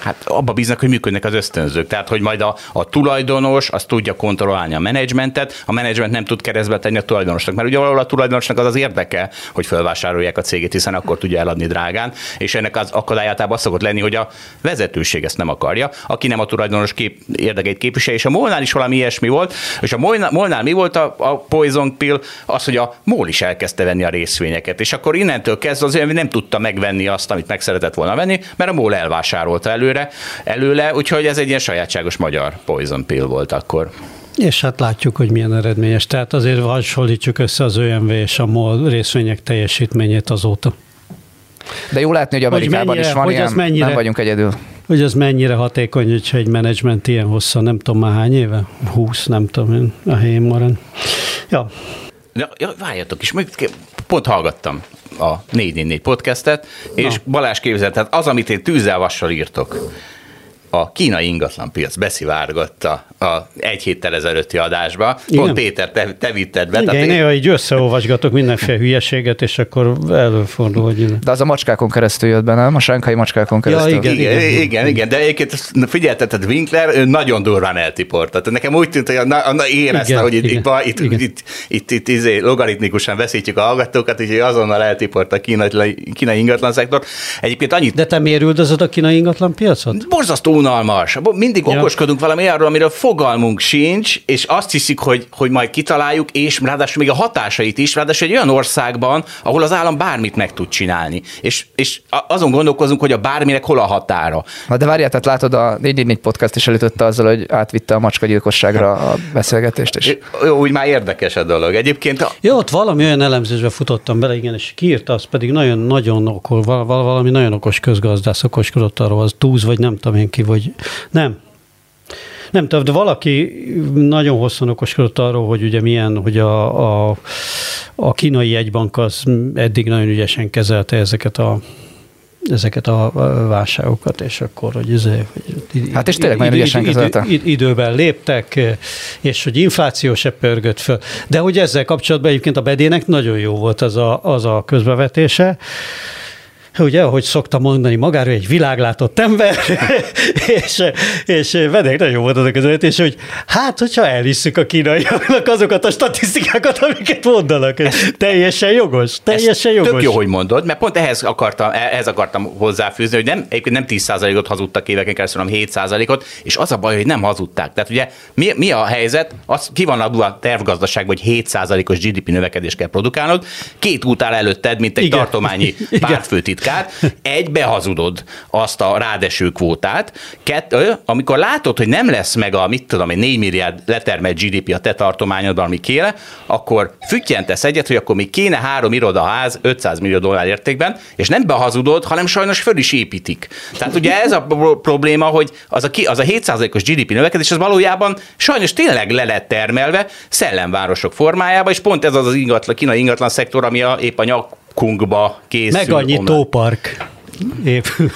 Speaker 1: hát abba bíznak, hogy működnek az ösztönzők. Tehát, hogy majd a, a tulajdonos az tudja kontrollálni a menedzsmentet, a menedzsment nem tud keresztbe tenni a tulajdonosnak. Mert ugye valahol a tulajdonosnak az az érdeke, hogy felvásárolják a cégét, hiszen akkor tudja eladni drágán, és ennek az akadályátában az szokott lenni, hogy a vezetőség ezt nem akarja, aki nem a tulajdonos kép, érdekeit képviseli, és a Molnál is valami ilyesmi volt, és a Molnál, Molnál mi volt a, a Poison Pill? Az, hogy a MOL is elkezdte venni a részvényeket, és akkor innentől kezdve azért nem tudta megvenni azt, amit meg szeretett volna venni, mert a MOL elvásárolta elő előre, előle, úgyhogy ez egy ilyen sajátságos magyar poison pill volt akkor.
Speaker 3: És hát látjuk, hogy milyen eredményes. Tehát azért hasonlítsuk össze az ÖMV és a MOL részvények teljesítményét azóta.
Speaker 2: De jó látni, hogy Amerikában hogy mennyire, is van hogy ilyen, mennyire, nem vagyunk egyedül.
Speaker 3: Hogy az mennyire hatékony, hogyha egy menedzsment ilyen hosszan, nem tudom már hány éve? 20, nem tudom én, a helyén marad. Ja.
Speaker 1: Ja, ja, várjatok is, pont hallgattam a 444 podcastet, és Na. Balázs képzelt, tehát az, amit én tűzzel vassal írtok, a kínai ingatlanpiac beszivárgatta a egy héttel ezelőtti adásba. Igen. Pont Péter, te, te vitted be.
Speaker 3: Igen, én néha így összeolvasgatok mindenféle hülyeséget, és akkor előfordul, hogy...
Speaker 2: De az a macskákon keresztül jött be, nem? A sánkai macskákon keresztül.
Speaker 1: Ja, igen, igen, igen, igen, igen, de egyébként figyelteted Winkler, ő nagyon durván eltiport. Tehát nekem úgy tűnt, hogy a, a, a érezte, igen, hogy itt, igen, itt, itt, itt, itt, itt izé, logaritmikusan veszítjük a hallgatókat, úgyhogy azonnal eltiport a kínai, kínai ingatlan szektor. Egyébként annyit...
Speaker 3: De te miért üldözöd a kínai ingatlan piacot?
Speaker 1: Borzasztó unalmas. Mindig ja. okoskodunk valami arról, amiről fogalmunk sincs, és azt hiszik, hogy, hogy majd kitaláljuk, és ráadásul még a hatásait is, ráadásul egy olyan országban, ahol az állam bármit meg tud csinálni. És, és azon gondolkozunk, hogy a bárminek hol a határa.
Speaker 2: Na de várjál, tehát látod, a 444 podcast is előtötte azzal, hogy átvitte a macskagyilkosságra a beszélgetést. És...
Speaker 1: Jó, úgy már érdekes a dolog. Egyébként... A...
Speaker 3: Jó, ott valami olyan elemzésbe futottam bele, igen, és kiírta, az pedig nagyon-nagyon okol, valami nagyon okos közgazdász okoskodott arról, az túz, vagy nem tudom én ki, vagy nem, nem tudom, de valaki nagyon hosszan okoskodott arról, hogy ugye milyen, hogy a, a, a kínai jegybank az eddig nagyon ügyesen kezelte ezeket a ezeket a válságokat, és akkor, hogy, ez,
Speaker 2: hogy hát és tényleg nagyon ügyesen kezelte.
Speaker 3: Idő, időben léptek, és hogy infláció se pörgött föl. De hogy ezzel kapcsolatban egyébként a bedének nagyon jó volt az a, az a közbevetése, ugye, ahogy szoktam mondani, magáról egy világlátott ember, és, és vedek nagyon volt az a közvetítés, hogy hát, hogyha elhisszük a kínaiaknak azokat a statisztikákat, amiket mondanak, teljesen jogos, teljesen jogos.
Speaker 1: Tök jó, hogy mondod, mert pont ehhez akartam, ehhez akartam hozzáfűzni, hogy nem, egyébként nem 10%-ot hazudtak éveken keresztül, hanem 7%-ot, és az a baj, hogy nem hazudták. Tehát ugye mi, mi a helyzet? Az, ki van a tervgazdaságban, hogy 7%-os GDP növekedést kell produkálnod, két út áll előtted, mint egy Igen. tartományi pártfőtit kritikát, egy, behazudod azt a rádeső kvótát, kettő, amikor látod, hogy nem lesz meg a, mit tudom, egy 4 milliárd letermelt GDP a te tartományodban, ami kéne, akkor füttyentesz egyet, hogy akkor még kéne három irodaház 500 millió dollár értékben, és nem behazudod, hanem sajnos föl is építik. Tehát ugye ez a probléma, hogy az a, az a 7%-os GDP növekedés, az valójában sajnos tényleg le lett termelve szellemvárosok formájába, és pont ez az az ingatlan, kínai ingatlan szektor, ami a, épp a nyak Kungba készül.
Speaker 3: Meg annyi tópark épül.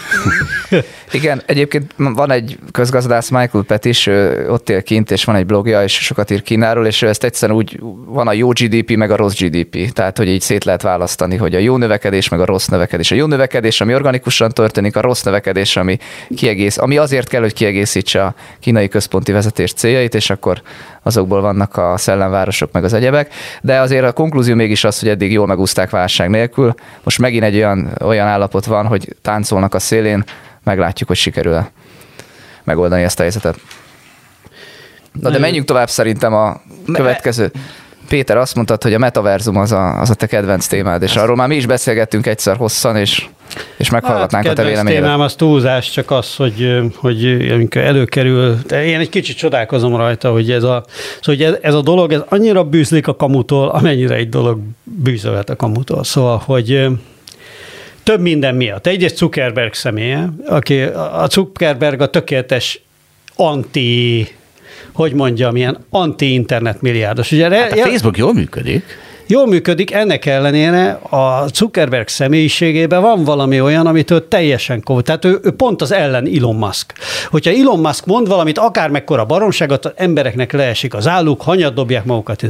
Speaker 2: Igen, egyébként van egy közgazdász, Michael Petis, ott él kint, és van egy blogja, és sokat ír Kínáról, és ezt egyszerűen úgy, van a jó GDP, meg a rossz GDP. Tehát, hogy így szét lehet választani, hogy a jó növekedés, meg a rossz növekedés. A jó növekedés, ami organikusan történik, a rossz növekedés, ami, kiegész, ami azért kell, hogy kiegészítse a kínai központi vezetés céljait, és akkor azokból vannak a szellemvárosok, meg az egyebek. De azért a konklúzió mégis az, hogy eddig jól megúzták válság nélkül. Most megint egy olyan, olyan állapot van, hogy táncolnak a szélén, meglátjuk, hogy sikerül megoldani ezt a helyzetet. Na de menjünk tovább szerintem a következő. Péter, azt mondtad, hogy a metaverzum az a, az a te kedvenc témád, és arról már mi is beszélgettünk egyszer hosszan, és és meghallgatnánk hát, a te véleményedet.
Speaker 3: témám az túlzás, csak az, hogy, hogy amikor előkerül, de én egy kicsit csodálkozom rajta, hogy ez a, szóval, hogy ez, ez a dolog, ez annyira bűzlik a kamutól, amennyire egy dolog bűzölhet a kamutól. Szóval, hogy több minden miatt. Egyrészt Zuckerberg személye, aki a Zuckerberg a tökéletes anti hogy mondjam, ilyen anti-internet milliárdos.
Speaker 1: Ugye, hát a Facebook jól működik.
Speaker 3: Jól működik, ennek ellenére a Zuckerberg személyiségében van valami olyan, amitől teljesen kov. Tehát ő, ő pont az ellen Elon Musk. Hogyha Elon Musk mond valamit, akár mekkora baromságot, az embereknek leesik az álluk, hanyat dobják magukat.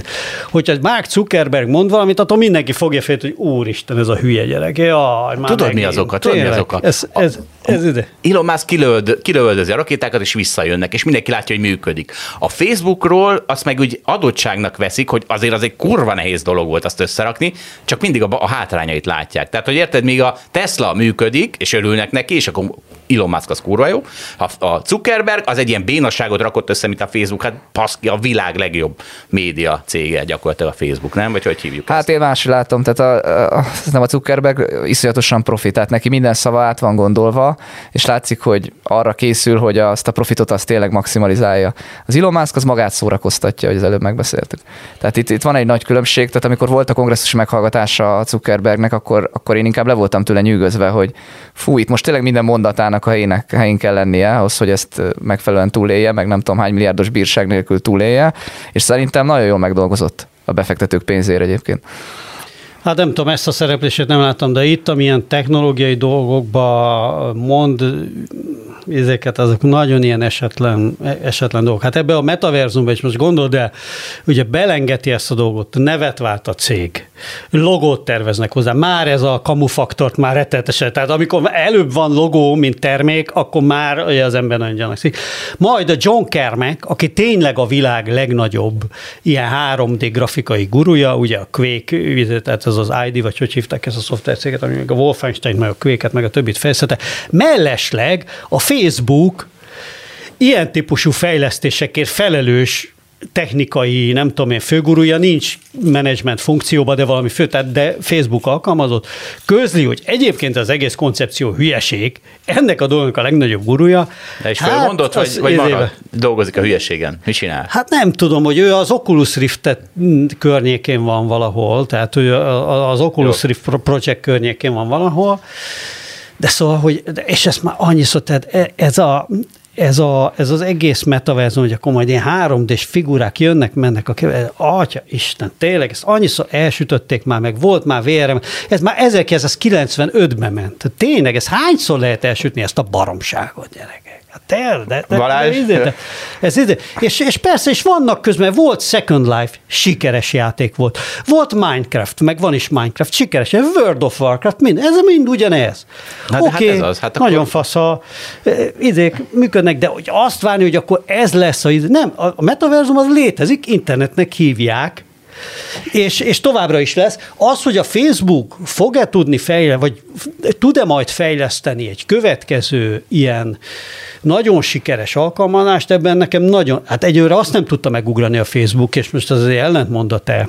Speaker 3: Hogyha Mark Zuckerberg mond valamit, attól mindenki fogja fél, hogy úristen, ez a hülye gyerek. Jaj,
Speaker 1: már tudod, mi az oka? Tudod, mi az oka?
Speaker 3: Ez, ez, ez ide.
Speaker 1: Elon Musk kilöld, kilöldözi a rakétákat, és visszajönnek, és mindenki látja, hogy működik. A Facebookról azt meg úgy adottságnak veszik, hogy azért az egy kurva nehéz dolog dolog volt azt összerakni, csak mindig a, a hátrányait látják. Tehát, hogy érted, még a Tesla működik, és örülnek neki, és akkor Elon Musk az kurva jó. A, a Zuckerberg az egy ilyen bénasságot rakott össze, mint a Facebook, hát paszki, a világ legjobb média cége gyakorlatilag a Facebook, nem? Vagy hogy hívjuk
Speaker 2: Hát ezt? én máshogy látom, tehát a, a, nem a Zuckerberg iszonyatosan profit, tehát neki minden szava át van gondolva, és látszik, hogy arra készül, hogy azt a profitot azt tényleg maximalizálja. Az Elon Musk az magát szórakoztatja, hogy az előbb megbeszéltük. Tehát itt, itt van egy nagy különbség, tehát amikor volt a kongresszus meghallgatása a Zuckerbergnek, akkor, akkor én inkább le voltam tőle nyűgözve, hogy fú, itt most tényleg minden mondatának a helyének, helyén kell lennie ahhoz, hogy ezt megfelelően túlélje, meg nem tudom hány milliárdos bírság nélkül túlélje, és szerintem nagyon jól megdolgozott a befektetők pénzére egyébként.
Speaker 3: Hát nem tudom, ezt a szereplését nem láttam, de itt, amilyen technológiai dolgokba mond ezeket, azok nagyon ilyen esetlen, esetlen dolgok. Hát ebbe a metaverzumban is most gondold de ugye belengeti ezt a dolgot, nevet vált a cég, logót terveznek hozzá, már ez a kamufaktort már rettetesen, tehát amikor előbb van logó, mint termék, akkor már az ember nagyon gyanakszik. Majd a John Kermek, aki tényleg a világ legnagyobb ilyen 3D grafikai gurúja, ugye a Quake, tehát ez az ID, vagy hogy hívták ezt a szoftvercéget, ami meg a Wolfenstein, meg a Quake-et, meg a többit fejlesztette. Mellesleg a Facebook ilyen típusú fejlesztésekért felelős technikai, nem tudom én, főgurúja nincs menedzsment funkcióban, de valami fő, tehát de Facebook alkalmazott, közli, hogy egyébként az egész koncepció hülyeség, ennek a dolognak a legnagyobb gurúja.
Speaker 1: De is hát, mondod, hogy, vagy marad, dolgozik a hülyeségen. Mi csinál?
Speaker 3: Hát nem tudom, hogy ő az Oculus Rift környékén van valahol, tehát ő az Oculus Jó. Rift Project környékén van valahol, de szóval, hogy, és ezt már annyiszor, tehát e, ez a, ez, a, ez az egész metaverzum, hogy akkor majd ilyen 3 d figurák jönnek, mennek a keve, atya Isten, tényleg, ezt annyiszor elsütötték már, meg volt már VRM, ez már 1995-ben ment. Tényleg, ez hányszor lehet elsütni ezt a baromságot, gyerekek? Hát te, de, de,
Speaker 1: Balázs?
Speaker 3: De, de, ez, ez, és, és persze, és vannak közben, volt Second Life, sikeres játék volt. Volt Minecraft, meg van is Minecraft, sikeres, World of Warcraft, mind, ez mind ugyanez.
Speaker 1: Hát, Oké, okay, hát ez az, hát
Speaker 3: nagyon akkor... fasz a idék működnek, de hogy azt várni, hogy akkor ez lesz a nem, a metaverzum az létezik, internetnek hívják, és, és továbbra is lesz. Az, hogy a Facebook fog-e tudni fejleszteni, vagy tud-e majd fejleszteni egy következő ilyen nagyon sikeres alkalmazást, ebben nekem nagyon, hát egyőre azt nem tudta megugrani a Facebook, és most az azért ellentmond a te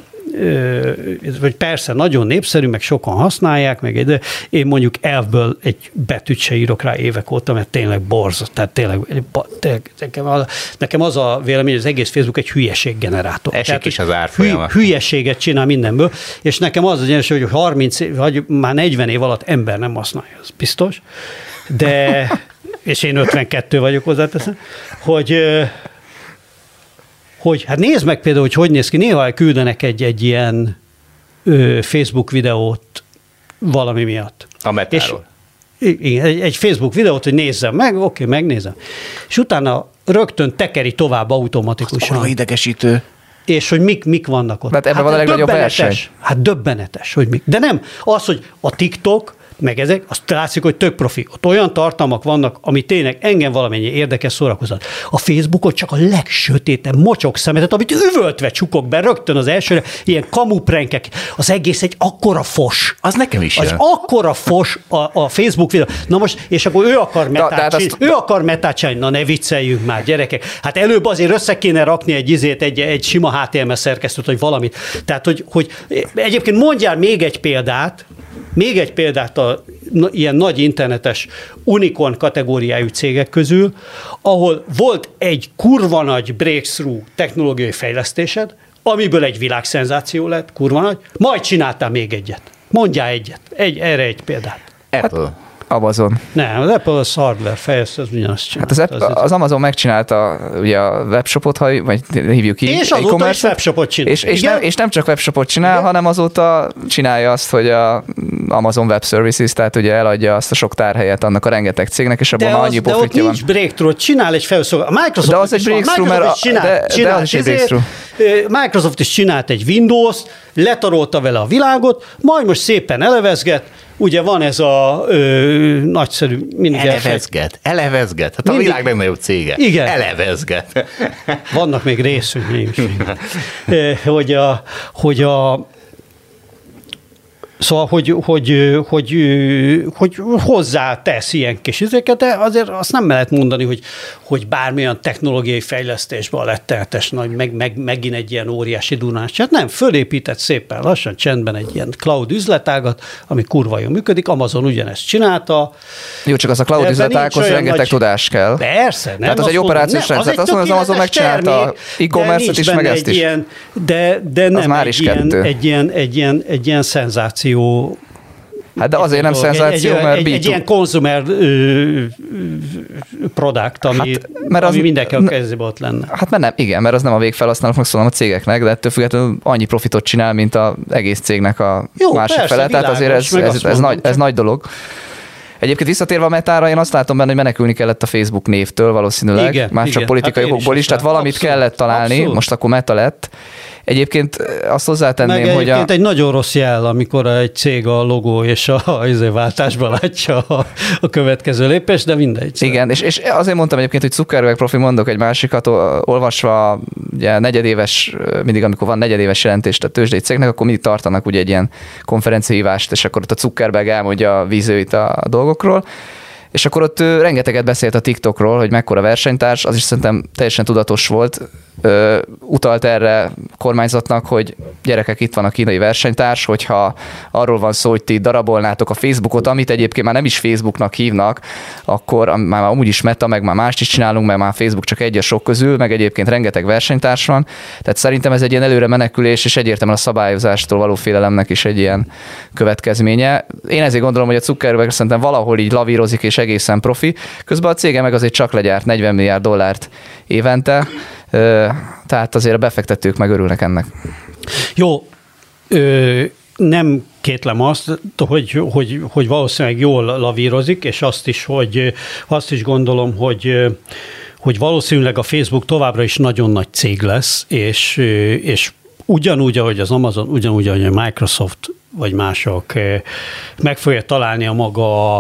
Speaker 3: vagy persze nagyon népszerű, meg sokan használják, meg de én mondjuk elfből egy betűt se írok rá évek óta, mert tényleg borz, tehát tényleg, tényleg nekem, az, nekem az a vélemény, hogy az egész Facebook egy hülyeség generátor.
Speaker 1: Esik tehát, is az árfolyama.
Speaker 3: Hü, hülyeséget csinál mindenből, és nekem az az egyenes, hogy 30, vagy már 40 év alatt ember nem használja, az biztos, de és én 52 vagyok hozzáteszem, hogy hogy hát nézd meg például, hogy hogy néz ki, néha küldenek egy, egy ilyen ö, Facebook videót valami miatt.
Speaker 1: A metáról.
Speaker 3: És, igen, egy, egy Facebook videót, hogy nézzem meg, oké, megnézem. És utána rögtön tekeri tovább automatikusan.
Speaker 1: Az idegesítő.
Speaker 3: És hogy mik, mik vannak ott.
Speaker 2: Hát ebben hát van a legnagyobb verseny.
Speaker 3: Hát döbbenetes, hogy mik. De nem, az, hogy a TikTok meg ezek, azt látszik, hogy tök profi. Ott olyan tartalmak vannak, ami tényleg engem valamennyi érdekes szórakozat. A Facebookot csak a legsötétebb mocsok szemetet, amit üvöltve csukok be rögtön az elsőre, ilyen kamuprenkek, az egész egy akkora fos.
Speaker 1: Az nekem is
Speaker 3: Az
Speaker 1: jön.
Speaker 3: akkora fos a, a Facebook videó. Na most, és akkor ő akar metát azt... ő akar metát csinálni. Na ne vicceljünk már, gyerekek. Hát előbb azért össze kéne rakni egy izét, egy, egy sima HTML szerkesztőt, vagy valamit. Tehát, hogy, hogy egyébként mondjál még egy példát, még egy példát a ilyen nagy internetes unicorn kategóriájú cégek közül, ahol volt egy kurva nagy breakthrough technológiai fejlesztésed, amiből egy világszenzáció lett, kurva nagy, majd csináltál még egyet. Mondjál egyet, egy, erre egy példát.
Speaker 1: Apple. Hát,
Speaker 2: Amazon.
Speaker 3: Nem, az Apple az hardware fejlesztő, az ugyanazt
Speaker 2: csinálta. Hát az, Apple, az Amazon megcsinálta ugye a webshopot, ha, vagy hívjuk ki.
Speaker 3: És azóta is webshopot csinál.
Speaker 2: És, és, nem, és nem csak webshopot csinál, Igen? hanem azóta csinálja azt, hogy a Amazon Web Services, tehát ugye eladja azt a sok tárhelyet annak a rengeteg cégnek, és abban annyi profitja van.
Speaker 3: De ott nincs breakthrough, csinál egy felszolgáló. A Microsoft
Speaker 2: de az egy breakthrough, mert csinál, de, csinál, de az is breakthrough.
Speaker 3: Microsoft is csinált egy Windows, letarolta vele a világot, majd most szépen elevezget, Ugye van ez a ö, nagyszerű...
Speaker 1: Elevezget, elevezget. Hát mindig... a világ legnagyobb cége. Igen. Elevezget.
Speaker 3: Vannak még részünk, hogy a, hogy a Szóval, hogy, hogy, hogy, hogy hozzá tesz ilyen kis izéket, de azért azt nem lehet mondani, hogy, hogy bármilyen technológiai fejlesztésben lett tehetes nagy, meg, meg, megint egy ilyen óriási dunás. Hát nem, fölépített szépen lassan, csendben egy ilyen cloud üzletágat, ami kurva jól működik. Amazon ugyanezt csinálta.
Speaker 2: Jó, csak az a cloud üzletághoz rengeteg nagy... tudás kell.
Speaker 3: Persze, nem.
Speaker 2: Tehát az egy operációs rendszer. Azt mondom, az Amazon megcsinálta e-commerce-et is, meg ezt is.
Speaker 3: Ilyen, de, de nem már is egy, ilyen, egy, ilyen, egy, ilyen, egy ilyen szenzáció szenzáció
Speaker 2: Hát de azért nem szenzáció,
Speaker 3: egy,
Speaker 2: mert
Speaker 3: egy, egy ilyen consumer product, ami, hát, mert ami az, mindenki a kezében ott lenne.
Speaker 2: Hát mert nem, igen, mert az nem a végfelhasználóknak szólom a cégeknek, de ettől függetlenül annyi profitot csinál, mint az egész cégnek a Jó, másik persze, fele. Tehát azért ez, ez, ez, ez, nagy, ez nagy dolog. Egyébként visszatérve a metára, én azt látom benne, hogy menekülni kellett a Facebook névtől valószínűleg, igen, már igen. csak politikai hát okokból is, is, tehát valamit abszolút, kellett találni, abszolút. most akkor meta lett. Egyébként azt hozzátenném,
Speaker 3: Meg
Speaker 2: hogy
Speaker 3: a... egy nagyon rossz jel, amikor egy cég a logó és a, izé váltásban látja a, a következő lépés, de mindegy.
Speaker 2: Igen, és, és azért mondtam egyébként, hogy Zuckerberg profi mondok egy másikat, olvasva ugye negyedéves, mindig amikor van negyedéves jelentés a tőzsdei cégnek, akkor mindig tartanak ugye egy ilyen konferenciahívást, és akkor ott a Zuckerberg elmondja a vízőit a dolgokról, és akkor ott rengeteget beszélt a TikTokról, hogy mekkora versenytárs, az is szerintem teljesen tudatos volt, ö, utalt erre kormányzatnak, hogy gyerekek, itt van a kínai versenytárs, hogyha arról van szó, hogy ti darabolnátok a Facebookot, amit egyébként már nem is Facebooknak hívnak, akkor már amúgy is meta, meg már mást is csinálunk, mert már Facebook csak egy a sok közül, meg egyébként rengeteg versenytárs van. Tehát szerintem ez egy ilyen előre menekülés, és egyértelműen a szabályozástól való félelemnek is egy ilyen következménye. Én ezért gondolom, hogy a Zuckerberg szerintem valahol így lavírozik, és egészen profi. Közben a cége meg azért csak legyárt 40 milliárd dollárt évente tehát azért a befektetők meg örülnek ennek.
Speaker 3: Jó, ö, nem kétlem azt, hogy, hogy, hogy valószínűleg jól lavírozik, és azt is, hogy azt is gondolom, hogy hogy valószínűleg a Facebook továbbra is nagyon nagy cég lesz, és, és ugyanúgy, ahogy az Amazon, ugyanúgy, ahogy a Microsoft vagy mások meg fogja találni a maga,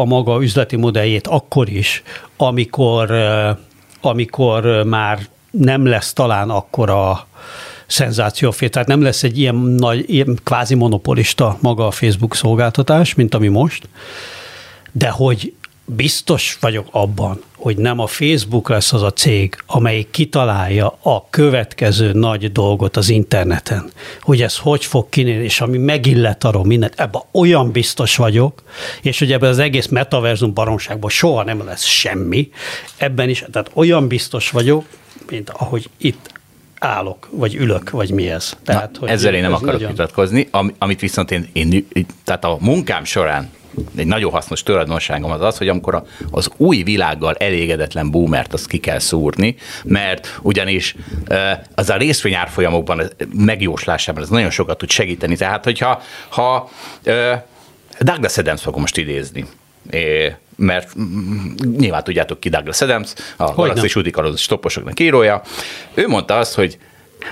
Speaker 3: a maga üzleti modelljét akkor is, amikor, amikor már nem lesz talán akkora szenzációfél, tehát nem lesz egy ilyen nagy, ilyen kvázi monopolista maga a Facebook szolgáltatás, mint ami most, de hogy biztos vagyok abban, hogy nem a Facebook lesz az a cég, amelyik kitalálja a következő nagy dolgot az interneten, hogy ez hogy fog kinézni, és ami megillet arról mindent, ebben olyan biztos vagyok, és hogy ebben az egész metaverzum baromságban soha nem lesz semmi, ebben is, tehát olyan biztos vagyok, mint ahogy itt állok, vagy ülök, vagy mi ez.
Speaker 1: Tehát, Na, hogy ezzel én nem akarok nagyon... vitatkozni, amit viszont én, én, tehát a munkám során egy nagyon hasznos tulajdonságom az az, hogy amikor az új világgal elégedetlen boomert azt ki kell szúrni, mert ugyanis az a részvényárfolyamokban megjóslásában ez nagyon sokat tud segíteni. Tehát, hogyha ha Douglas Adams fogom most idézni, mert nyilván tudjátok ki Douglas Adams, a Galaxis Udikaroz stopposoknak írója. Ő mondta azt, hogy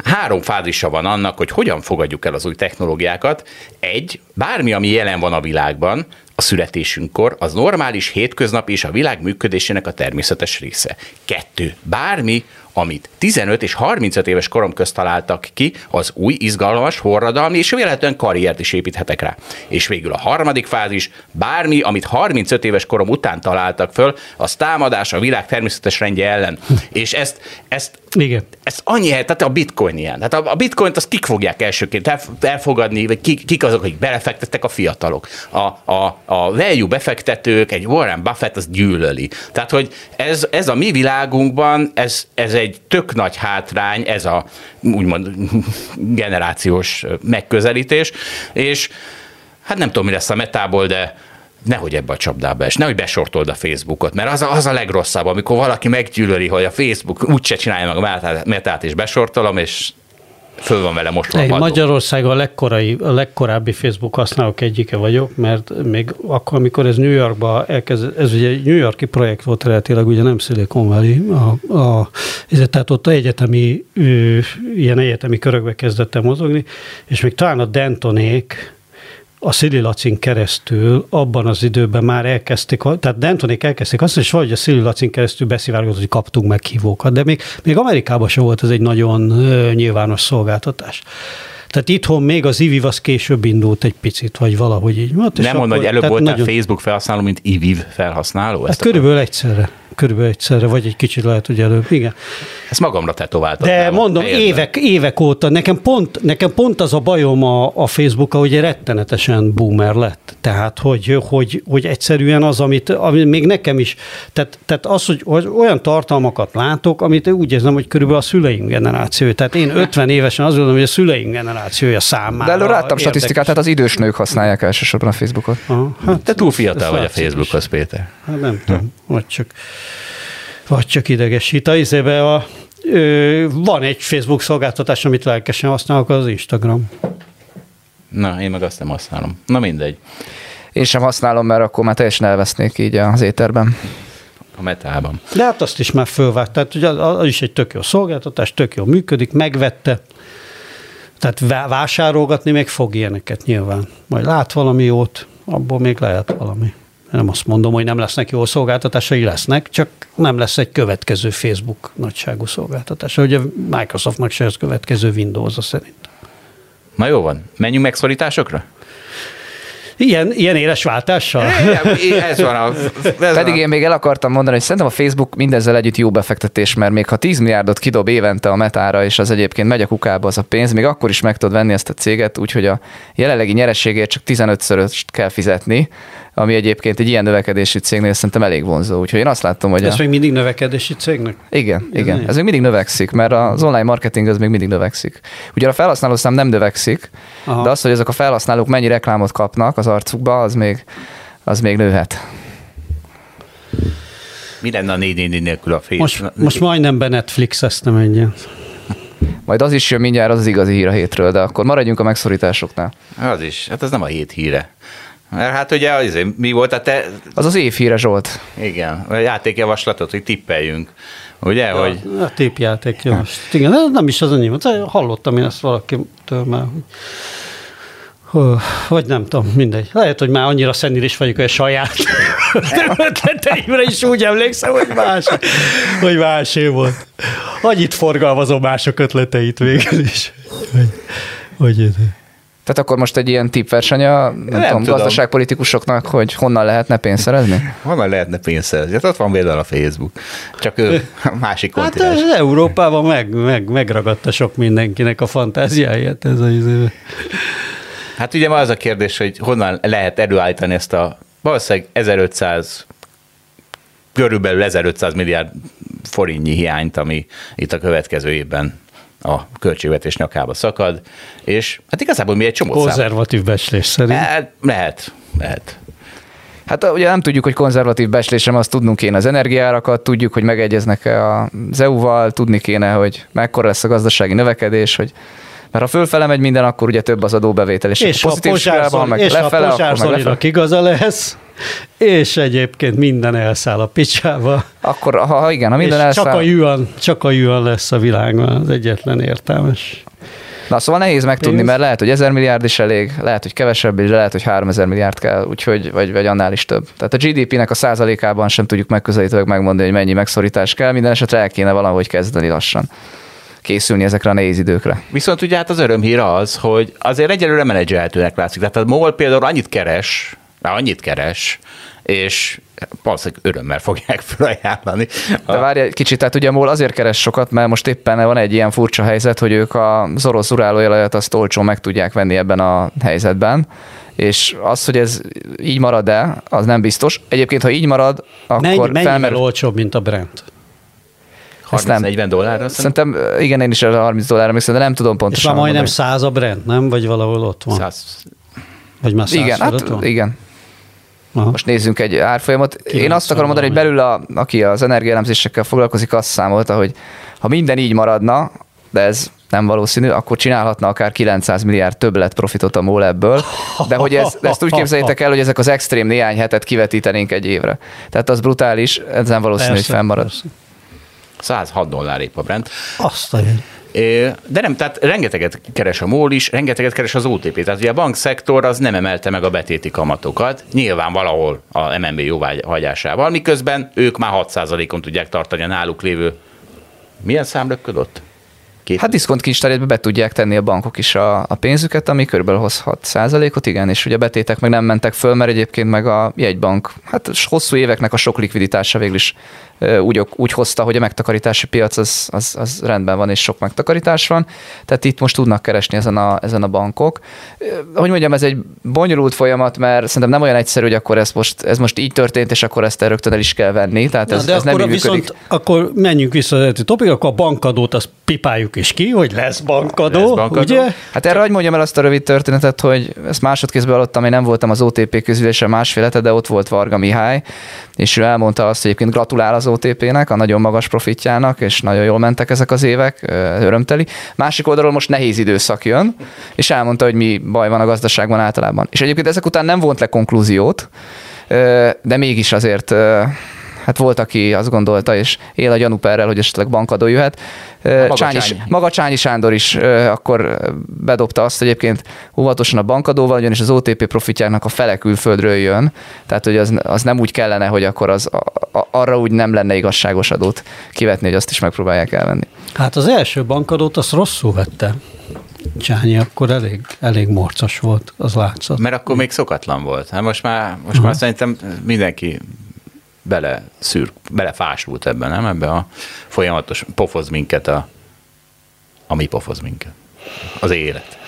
Speaker 1: három fázisa van annak, hogy hogyan fogadjuk el az új technológiákat. Egy, bármi, ami jelen van a világban, a születésünkkor, az normális hétköznap és a világ működésének a természetes része. Kettő, bármi, amit 15 és 35 éves korom közt találtak ki, az új, izgalmas, forradalmi és véletlenül karriert is építhetek rá. És végül a harmadik fázis, bármi, amit 35 éves korom után találtak föl, az támadás a világ természetes rendje ellen. és ezt, ezt, Igen. Ez annyi, tehát a bitcoin ilyen. Tehát a, a bitcoint azt kik fogják elsőként elfogadni, vagy kik, kik azok, akik belefektettek a fiatalok. A, a, a value befektetők, egy Warren Buffett az gyűlöli. Tehát, hogy ez, ez a mi világunkban, ez, ez egy tök nagy hátrány, ez a úgymond generációs megközelítés, és hát nem tudom, mi lesz a metából, de nehogy ebbe a csapdába es, nehogy besortold a Facebookot, mert az a, az a legrosszabb, amikor valaki meggyűlöli, hogy a Facebook úgyse csinálja meg a metát, és besortolom, és föl van vele most
Speaker 3: Én Magyarország a, legkorai, a legkorábbi Facebook használók egyike vagyok, mert még akkor, amikor ez New Yorkba elkezd, ez ugye New Yorki projekt volt eredetileg, ugye nem Silicon Valley, a, a, tehát ott egyetemi, ilyen egyetemi körökbe kezdett mozogni, és még talán a Dentonék, a Lacin keresztül abban az időben már elkezdték, tehát Dentonék elkezdték azt, és vagy a Lacin keresztül beszivárgott, hogy kaptunk meghívókat, de még, még Amerikában sem volt ez egy nagyon nyilvános szolgáltatás. Tehát itthon még az IVIV az később indult egy picit, vagy valahogy így.
Speaker 1: Hát, Nem mondod, hogy előbb volt nagyon... Facebook felhasználó, mint IVIV felhasználó?
Speaker 3: Hát körülbelül egyszerre körülbelül egyszerre, vagy egy kicsit lehet, hogy előbb. Igen.
Speaker 1: Ezt magamra tetováltam.
Speaker 3: De mondom, évek, évek óta, nekem pont, nekem pont az a bajom a, a Facebook, hogy rettenetesen boomer lett. Tehát, hogy, hogy, hogy egyszerűen az, amit, amit még nekem is, tehát, tehát az, hogy, hogy olyan tartalmakat látok, amit úgy érzem, hogy körülbelül a szüleim generáció. Tehát én 50 évesen azt gondolom, hogy a szüleim generációja számára.
Speaker 2: De előre láttam statisztikát, tehát az idős nők használják elsősorban a Facebookot.
Speaker 1: Aha, hát, Te túl fiatal vagy a Facebookhoz, Péter.
Speaker 3: Hát nem tudom, vagy csak vagy csak idegesít. A izébe a, ö, van egy Facebook szolgáltatás, amit lelkesen használok, az Instagram.
Speaker 1: Na, én meg azt nem használom. Na mindegy.
Speaker 2: Én sem használom, mert akkor már teljesen elvesznék így az éterben.
Speaker 1: A metában.
Speaker 3: De hát azt is már fölvágt. Tehát ugye az is egy tök jó szolgáltatás, tök jó működik, megvette. Tehát vásárolgatni még fog ilyeneket nyilván. Majd lát valami jót, abból még lehet valami. Nem azt mondom, hogy nem lesznek jó szolgáltatásai, lesznek, csak nem lesz egy következő Facebook nagyságú szolgáltatás. Ugye Microsoftnak se ez következő Windows-a szerint.
Speaker 1: Na jó van, menjünk megszorításokra?
Speaker 3: Ilyen, ilyen éles váltással?
Speaker 1: Ez van a,
Speaker 2: ez Pedig van. én még el akartam mondani, hogy szerintem a Facebook mindezzel együtt jó befektetés, mert még ha 10 milliárdot kidob évente a metára, és az egyébként megy a kukába az a pénz, még akkor is meg tudod venni ezt a céget, úgyhogy a jelenlegi nyerességért csak 15-szöröst kell fizetni, ami egyébként egy ilyen növekedési cégnél szerintem elég vonzó. Úgyhogy én azt látom, hogy...
Speaker 3: Ez a... még mindig növekedési cégnek?
Speaker 2: Igen, ez igen. Ez még mindig növekszik, mert az online marketing az még mindig növekszik. Ugye a felhasználószám nem növekszik, Aha. de az, hogy ezek a felhasználók mennyi reklámot kapnak az arcukba, az még, az még nőhet.
Speaker 1: Mi lenne a 4 nélkül a fél?
Speaker 3: Most, most majdnem be Netflix ezt nem engyen.
Speaker 2: Majd az is jön mindjárt, az az igazi hír a hétről, de akkor maradjunk a megszorításoknál.
Speaker 1: Az is, hát ez nem a hét híre. Mert hát ugye az, mi volt a te...
Speaker 2: Az az évhíre Zsolt.
Speaker 1: Igen, a játékjavaslatot, hogy tippeljünk. Ugye, ja, hogy...
Speaker 3: A tippjáték javaslat. Igen, nem is az enyém. Hallottam én ezt valakitől már, hogy vagy nem tudom, mindegy. Lehet, hogy már annyira szenilis vagyok, hogy a saját ötleteimre is úgy emlékszem, hogy más, hogy másé volt. Annyit forgalmazom mások ötleteit végül is. Hogy, hogy
Speaker 2: tehát akkor most egy ilyen tippverseny a nem, nem tudom, tudom, gazdaságpolitikusoknak, hogy honnan lehetne pénzt szerezni?
Speaker 1: Honnan lehetne pénzt szerezni? Hát ott van például a Facebook. Csak ő másik hát kontinens.
Speaker 3: Hát Európában meg, meg, megragadta sok mindenkinek a fantáziáját ez az.
Speaker 1: Hát ugye ma az a kérdés, hogy honnan lehet előállítani ezt a valószínűleg 1500 körülbelül 1500 milliárd forintnyi hiányt, ami itt a következő évben a költségvetés nyakába szakad, és hát igazából mi egy csomó
Speaker 3: Konzervatív becslés szerint.
Speaker 1: Hát, lehet, lehet.
Speaker 2: Hát ugye nem tudjuk, hogy konzervatív becslésem, azt tudnunk kéne az energiárakat, tudjuk, hogy megegyeznek-e az EU-val, tudni kéne, hogy mekkora lesz a gazdasági növekedés, hogy mert ha fölfele megy minden, akkor ugye több az adóbevétel, és,
Speaker 3: és a pozitív skálában meg és lefele, ha akkor meg lefele. igaza lesz, és egyébként minden elszáll a picsába.
Speaker 2: Akkor, ha igen, ha minden elszáll...
Speaker 3: Csak a yuan, csak a yuan lesz a világban az egyetlen értelmes.
Speaker 2: Na szóval nehéz megtudni, mert lehet, hogy 1000 milliárd is elég, lehet, hogy kevesebb, és lehet, hogy 3000 milliárd kell, úgyhogy, vagy, vagy annál is több. Tehát a GDP-nek a százalékában sem tudjuk megközelítőleg megmondani, hogy mennyi megszorítás kell, minden esetre el kéne valahogy kezdeni lassan készülni ezekre a nehéz időkre.
Speaker 1: Viszont ugye hát az örömhír az, hogy azért egyelőre menedzselhetőnek látszik. Tehát a MOL például annyit keres, már annyit keres, és valószínűleg örömmel fogják felajánlani.
Speaker 2: De várj egy kicsit, tehát ugye MOL azért keres sokat, mert most éppen van egy ilyen furcsa helyzet, hogy ők az orosz urálóolajat azt olcsón meg tudják venni ebben a helyzetben, és az, hogy ez így marad-e, az nem biztos. Egyébként, ha így marad, akkor
Speaker 3: Mennyi, mennyivel
Speaker 2: felmerül...
Speaker 3: olcsóbb, mint a Brent?
Speaker 1: 30-40 dollárra?
Speaker 2: Szerintem, igen, én is a 30 dollárra emlékszem, de nem tudom
Speaker 3: És
Speaker 2: pontosan.
Speaker 3: már majdnem
Speaker 2: mondani.
Speaker 3: 100 a Brent, nem? Vagy valahol ott van?
Speaker 1: 100.
Speaker 3: Vagy már 100
Speaker 2: Igen, hát
Speaker 3: van?
Speaker 2: igen.
Speaker 3: Aha.
Speaker 2: Most nézzünk egy árfolyamot. Én
Speaker 3: 90
Speaker 2: azt akarom mondani, hogy belül, a, aki az energiaelemzésekkel foglalkozik, azt számolta, hogy ha minden így maradna, de ez nem valószínű, akkor csinálhatna akár 900 milliárd többlet profitot a MOL ebből. De hogy ez, de ezt úgy képzeljétek el, hogy ezek az extrém néhány hetet kivetítenénk egy évre. Tehát az brutális, ez nem valószínű, hogy fennmarad.
Speaker 3: persze.
Speaker 1: 106 dollár épp a Brent.
Speaker 3: Azt a
Speaker 1: De nem, tehát rengeteget keres a MOL is, rengeteget keres az OTP. Tehát ugye a bankszektor az nem emelte meg a betéti kamatokat, nyilván valahol a MNB jóváhagyásával, miközben ők már 6%-on tudják tartani a náluk lévő milyen szám? Két
Speaker 2: Hát diszkontkincstárjátba be tudják tenni a bankok is a, a pénzüket, ami körülbelül hozhat százalékot, igen, és ugye a betétek meg nem mentek föl, mert egyébként meg a jegybank, hát hosszú éveknek a sok likviditása végül is úgy, úgy hozta, hogy a megtakarítási piac az, az, az rendben van, és sok megtakarítás van, tehát itt most tudnak keresni ezen a, ezen a bankok. Hogy mondjam, ez egy bonyolult folyamat, mert szerintem nem olyan egyszerű, hogy akkor ez most, ez most így történt, és akkor ezt rögtön el is kell venni, tehát ez,
Speaker 3: Na, de
Speaker 2: ez nem
Speaker 3: akkor
Speaker 2: működik.
Speaker 3: viszont, akkor menjünk vissza az eredeti topik, akkor a bankadót azt pipáljuk is ki, hogy lesz bankadó,
Speaker 1: Lesz bankadó.
Speaker 3: ugye?
Speaker 2: Hát erre hogy mondjam el azt a rövid történetet, hogy ezt másodkézben hallottam, én nem voltam az OTP közülésen másfél hete, de ott volt Varga Mihály, és ő elmondta azt, hogy egyébként gratulál az OTP-nek, a nagyon magas profitjának, és nagyon jól mentek ezek az évek, örömteli. Másik oldalról most nehéz időszak jön, és elmondta, hogy mi baj van a gazdaságban általában. És egyébként ezek után nem vont le konklúziót, de mégis azért hát volt, aki azt gondolta, és él a gyanúperrel, hogy esetleg bankadó jöhet.
Speaker 1: Maga
Speaker 2: Csányi,
Speaker 1: Csányi.
Speaker 2: maga Csányi Sándor is akkor bedobta azt, hogy egyébként óvatosan a bankadóval, ugyanis az OTP profitjának a fele külföldről jön, tehát hogy az, az nem úgy kellene, hogy akkor az, a, a, arra úgy nem lenne igazságos adót kivetni, hogy azt is megpróbálják elvenni.
Speaker 3: Hát az első bankadót azt rosszul vette. Csányi akkor elég, elég morcos volt, az látszott.
Speaker 1: Mert akkor még szokatlan volt. Hát most már, most már szerintem mindenki bele szűr, belefásult ebben, nem? Ebbe a folyamatos pofoz minket a, ami pofoz minket. Az élet.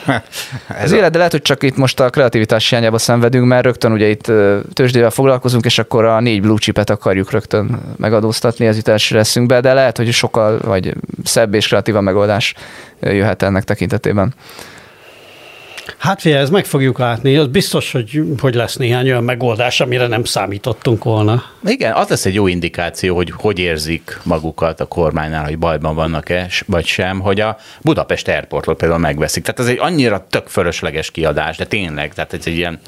Speaker 1: Ez
Speaker 2: Az élet, de lehet, hogy csak itt most a kreativitás hiányába szenvedünk, mert rögtön ugye itt tőzsdével foglalkozunk, és akkor a négy blue chipet akarjuk rögtön megadóztatni, ez jut első leszünkbe, de lehet, hogy sokkal vagy szebb és kreatívabb megoldás jöhet ennek tekintetében.
Speaker 3: Hát figyelj, ez meg fogjuk látni. Az biztos, hogy, hogy lesz néhány olyan megoldás, amire nem számítottunk volna.
Speaker 1: Igen, az lesz egy jó indikáció, hogy hogy érzik magukat a kormánynál, hogy bajban vannak-e, vagy sem, hogy a Budapest Airportot például megveszik. Tehát ez egy annyira tök fölösleges kiadás, de tényleg, tehát ez egy ilyen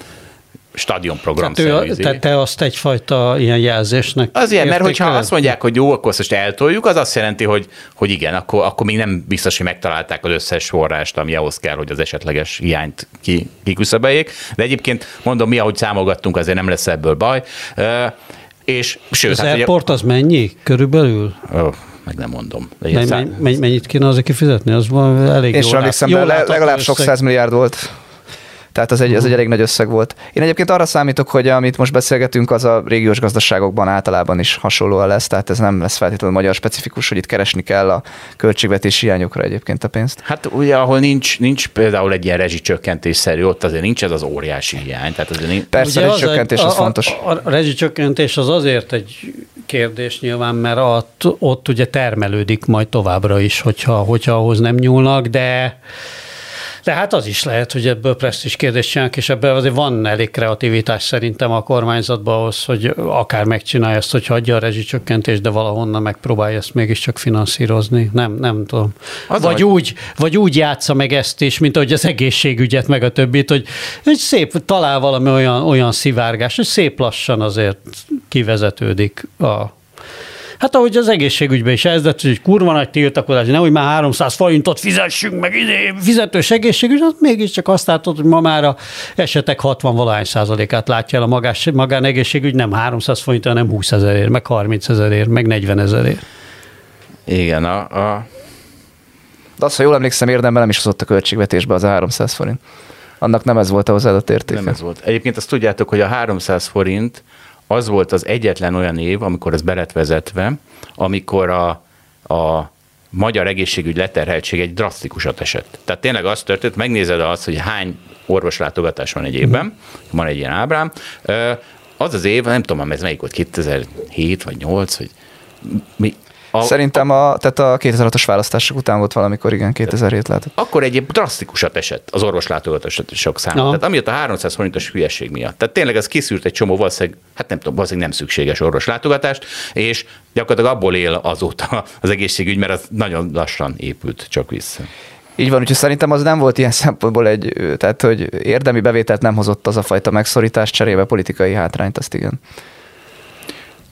Speaker 1: stadionprogram
Speaker 3: Tehát ő, te, te azt egyfajta ilyen jelzésnek
Speaker 1: Az ilyen, mert hogyha
Speaker 3: értékeled?
Speaker 1: azt mondják, hogy jó, akkor azt most eltoljuk, az azt jelenti, hogy, hogy igen, akkor, akkor még nem biztos, hogy megtalálták az összes forrást, ami ahhoz kell, hogy az esetleges hiányt ki, kiküszöböljék. De egyébként mondom, mi, ahogy számolgattunk, azért nem lesz ebből baj. És sőt,
Speaker 3: Az
Speaker 1: hát ugye,
Speaker 3: airport az mennyi körülbelül?
Speaker 1: Ö, meg nem mondom. Szá-
Speaker 3: menny, mennyit kéne azért kifizetni? Az van elég
Speaker 2: És
Speaker 3: jól jól
Speaker 2: le- legalább sok
Speaker 3: összeg.
Speaker 2: száz milliárd volt. Tehát az egy, ez egy elég nagy összeg volt. Én egyébként arra számítok, hogy amit most beszélgetünk, az a régiós gazdaságokban általában is hasonlóan lesz, tehát ez nem lesz feltétlenül magyar specifikus, hogy itt keresni kell a költségvetési hiányokra egyébként a pénzt.
Speaker 1: Hát ugye, ahol nincs, nincs például egy ilyen rezsicsökkentésszerű, ott azért nincs ez az óriási hiány. Tehát azért nincs,
Speaker 2: Persze,
Speaker 3: Ugye
Speaker 2: a
Speaker 3: az egy-
Speaker 2: csökkentés az
Speaker 3: a,
Speaker 2: fontos.
Speaker 3: A, a, a rezsicsökkentés az azért egy kérdés nyilván, mert ott, ott ugye termelődik majd továbbra is, hogyha, hogyha ahhoz nem nyúlnak, de de hát az is lehet, hogy ebből presztis kérdést csinálnak, és ebben azért van elég kreativitás szerintem a kormányzatban ahhoz, hogy akár megcsinálja ezt, hogy hagyja a rezsicsökkentést, de valahonnan megpróbálja ezt mégiscsak finanszírozni. Nem, nem tudom.
Speaker 1: Az
Speaker 3: vagy,
Speaker 1: vagy-
Speaker 3: úgy, vagy úgy játsza meg ezt is, mint ahogy az egészségügyet, meg a többit, hogy, hogy szép, talál valami olyan, olyan szivárgás, hogy szép lassan azért kivezetődik a Hát ahogy az egészségügyben is ez lett, hogy kurva nagy tiltakozás, nehogy már 300 forintot fizessünk, meg idé, fizetős egészségügy, az mégiscsak azt látod, hogy ma már a esetek 60 valahány százalékát látja el a magás, magánegészségügy, nem 300 forint, hanem 20 ezerért, meg 30 ezerért, meg 40 ezerért.
Speaker 1: igen, a, a,
Speaker 2: De azt, ha jól emlékszem, érdemben nem is hozott a költségvetésbe az a 300 forint. Annak nem ez volt a hozzáadott értéke.
Speaker 1: nem ez volt. Egyébként azt tudjátok, hogy a 300 forint az volt az egyetlen olyan év, amikor ez belet amikor a, a magyar egészségügy leterheltség egy drasztikusat esett. Tehát tényleg az történt, megnézed azt, hogy hány orvoslátogatás van egy évben, van egy ilyen ábrám, az az év, nem tudom, ez melyik volt, 2007 vagy 8, vagy mi,
Speaker 2: a, Szerintem a, tehát a 2006-os választások után volt valamikor, igen, 2007 lehetett.
Speaker 1: Akkor egy drasztikusat esett az orvoslátogatások száma. Aha. Tehát amiatt a 300 forintos hülyeség miatt. Tehát tényleg ez kiszűrt egy csomó valószínűleg, hát nem tudom, valószínűleg nem szükséges orvoslátogatást, és gyakorlatilag abból él azóta az egészségügy, mert az nagyon lassan épült csak vissza.
Speaker 2: Így van, úgyhogy szerintem az nem volt ilyen szempontból egy, tehát hogy érdemi bevételt nem hozott az a fajta megszorítás cserébe politikai hátrányt, azt igen.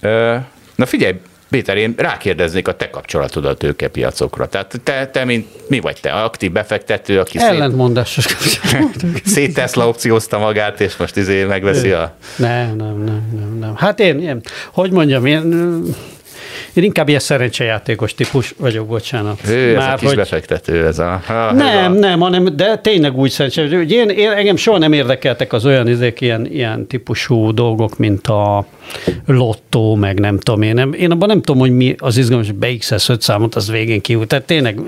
Speaker 1: Ö, na figyelj, Péter, én rákérdeznék a te kapcsolatodat a tőkepiacokra. Tehát te, te mint, mi vagy te, aktív befektető, aki
Speaker 3: Ellentmondásos
Speaker 1: szét, szét Tesla opciózta magát, és most izé megveszi a...
Speaker 3: Nem, nem, nem, nem, nem. Hát én, én hogy mondjam, én én inkább ilyen szerencsejátékos típus vagyok, bocsánat.
Speaker 1: Ő, Már, ez a kis hogy... befektető, ez a...
Speaker 3: Ha, nem, a... nem, hanem, de tényleg úgy szerencsé. Én, én, engem soha nem érdekeltek az olyan izék, ilyen, ilyen típusú dolgok, mint a lottó, meg nem tudom én. Nem, én abban nem tudom, hogy mi az izgalmas, hogy beixesz öt számot, az végén kihúz. Tehát tényleg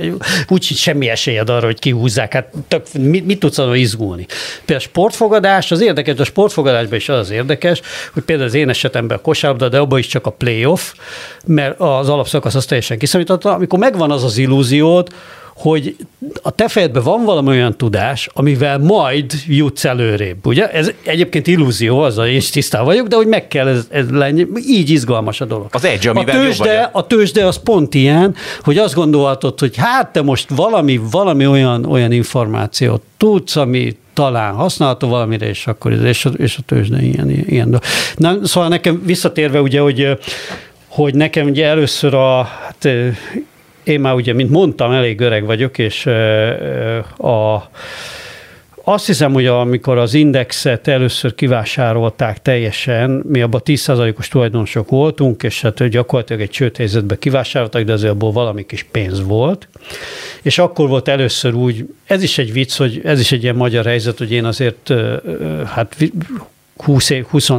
Speaker 3: úgy semmi esélyed arra, hogy kihúzzák. Hát tök, mit, mit tudsz arra izgulni? Például a sportfogadás, az érdekes, a sportfogadásban is az az érdekes, hogy például az én esetemben a kosárlabda, de abban is csak a playoff, mert az alapszakasz az teljesen kiszámította. Amikor megvan az az illúziód, hogy a te fejedben van valami olyan tudás, amivel majd jutsz előrébb, ugye? Ez egyébként illúzió, azzal én is tisztán vagyok, de hogy meg kell ez, ez lenni, így izgalmas a dolog.
Speaker 1: Az egy, amivel
Speaker 3: a tőzsde, a tőzsde az pont ilyen, hogy azt gondolhatod, hogy hát te most valami, valami olyan, olyan információt tudsz, ami talán használható valamire, és akkor és a, és a tőzsde ilyen, ilyen. Na, szóval nekem visszatérve ugye, hogy hogy nekem ugye először a, hát én már ugye, mint mondtam, elég öreg vagyok, és a, azt hiszem, hogy amikor az indexet először kivásárolták teljesen, mi abban 10%-os tulajdonosok voltunk, és hát gyakorlatilag egy csőthelyzetbe kivásároltak, de azért abból valami kis pénz volt. És akkor volt először úgy, ez is egy vicc, hogy ez is egy ilyen magyar helyzet, hogy én azért hát 20 év, 20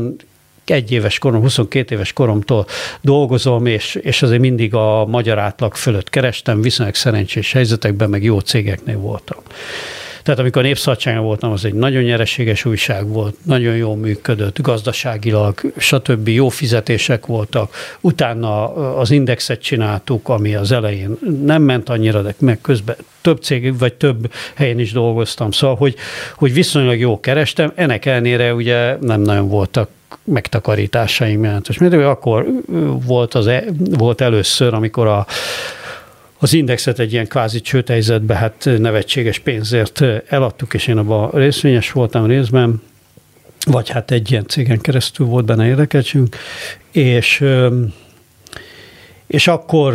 Speaker 3: egy éves korom, 22 éves koromtól dolgozom, és, és azért mindig a magyar átlag fölött kerestem, viszonylag szerencsés helyzetekben, meg jó cégeknél voltam. Tehát amikor Népszabadságon voltam, az egy nagyon nyereséges újság volt, nagyon jól működött, gazdaságilag, stb. jó fizetések voltak. Utána az indexet csináltuk, ami az elején nem ment annyira, de meg közben több cég, vagy több helyen is dolgoztam. Szóval, hogy, hogy viszonylag jó kerestem, ennek ellenére ugye nem nagyon voltak megtakarításaim jelentős. Mert akkor volt, az, e, volt először, amikor a, az indexet egy ilyen kvázi csőtejzetbe, hát nevetséges pénzért eladtuk, és én abban részvényes voltam részben, vagy hát egy ilyen cégen keresztül volt benne érdekeltségünk, és, és akkor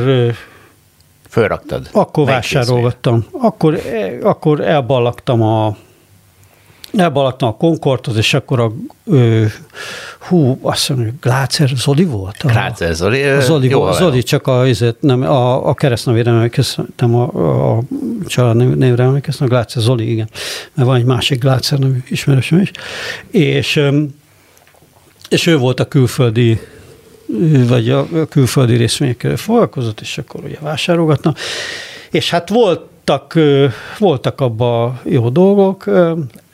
Speaker 1: Fölraktad?
Speaker 3: Akkor vásárolgattam. Akkor, e, akkor elballagtam a elbalagtam a Concordhoz, és akkor a ö, hú, azt mondja, Glácer Zoli volt?
Speaker 1: A, Glácer Zoli?
Speaker 3: A Zoli, jó, Zoli csak a, azért, nem, a, a keresztnevére emlékeztem, a, a család névre emlékeztem, a Glácer Zoli, igen. Mert van egy másik Glácer nevű ismerősöm is. És, és ő volt a külföldi vagy a külföldi részvényekkel foglalkozott, és akkor ugye vásárolgatna. És hát voltak, voltak abban jó dolgok,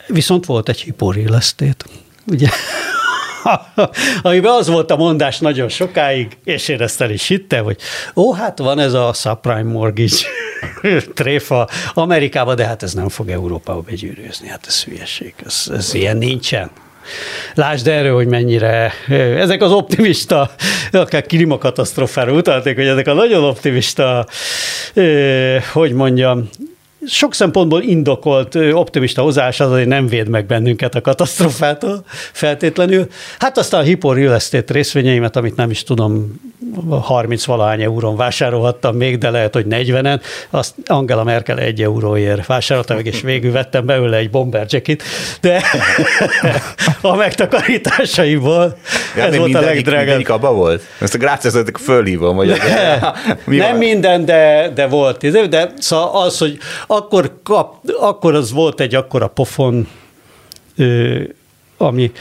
Speaker 3: Viszont volt egy hiporillesztét, ugye? amiben az volt a mondás nagyon sokáig, és én ezt el is hittem, hogy ó, hát van ez a subprime mortgage tréfa Amerikában, de hát ez nem fog Európába begyűrűzni, hát ez hülyeség, ez, ez ilyen nincsen. Lásd erről, hogy mennyire ezek az optimista, akár klímakatasztrofára utalték, hogy ezek a nagyon optimista, hogy mondjam, sok szempontból indokolt optimista hozás az, hogy nem véd meg bennünket a katasztrofától feltétlenül. Hát aztán a Hippo Real Estate részvényeimet, amit nem is tudom, 30 valahány eurón vásárolhattam még, de lehet, hogy 40-en, azt Angela Merkel egy euróért vásároltam meg, és végül vettem belőle egy bomber jacket, de a megtakarításaiból ja, ez volt
Speaker 1: a legdrágább. Mindenik abba volt? Ezt a gráciázatok fölhívom, hogy
Speaker 3: mi Nem van? minden, de, de volt. De szóval az, hogy akkor, kap, akkor az volt egy akkora pofon, ami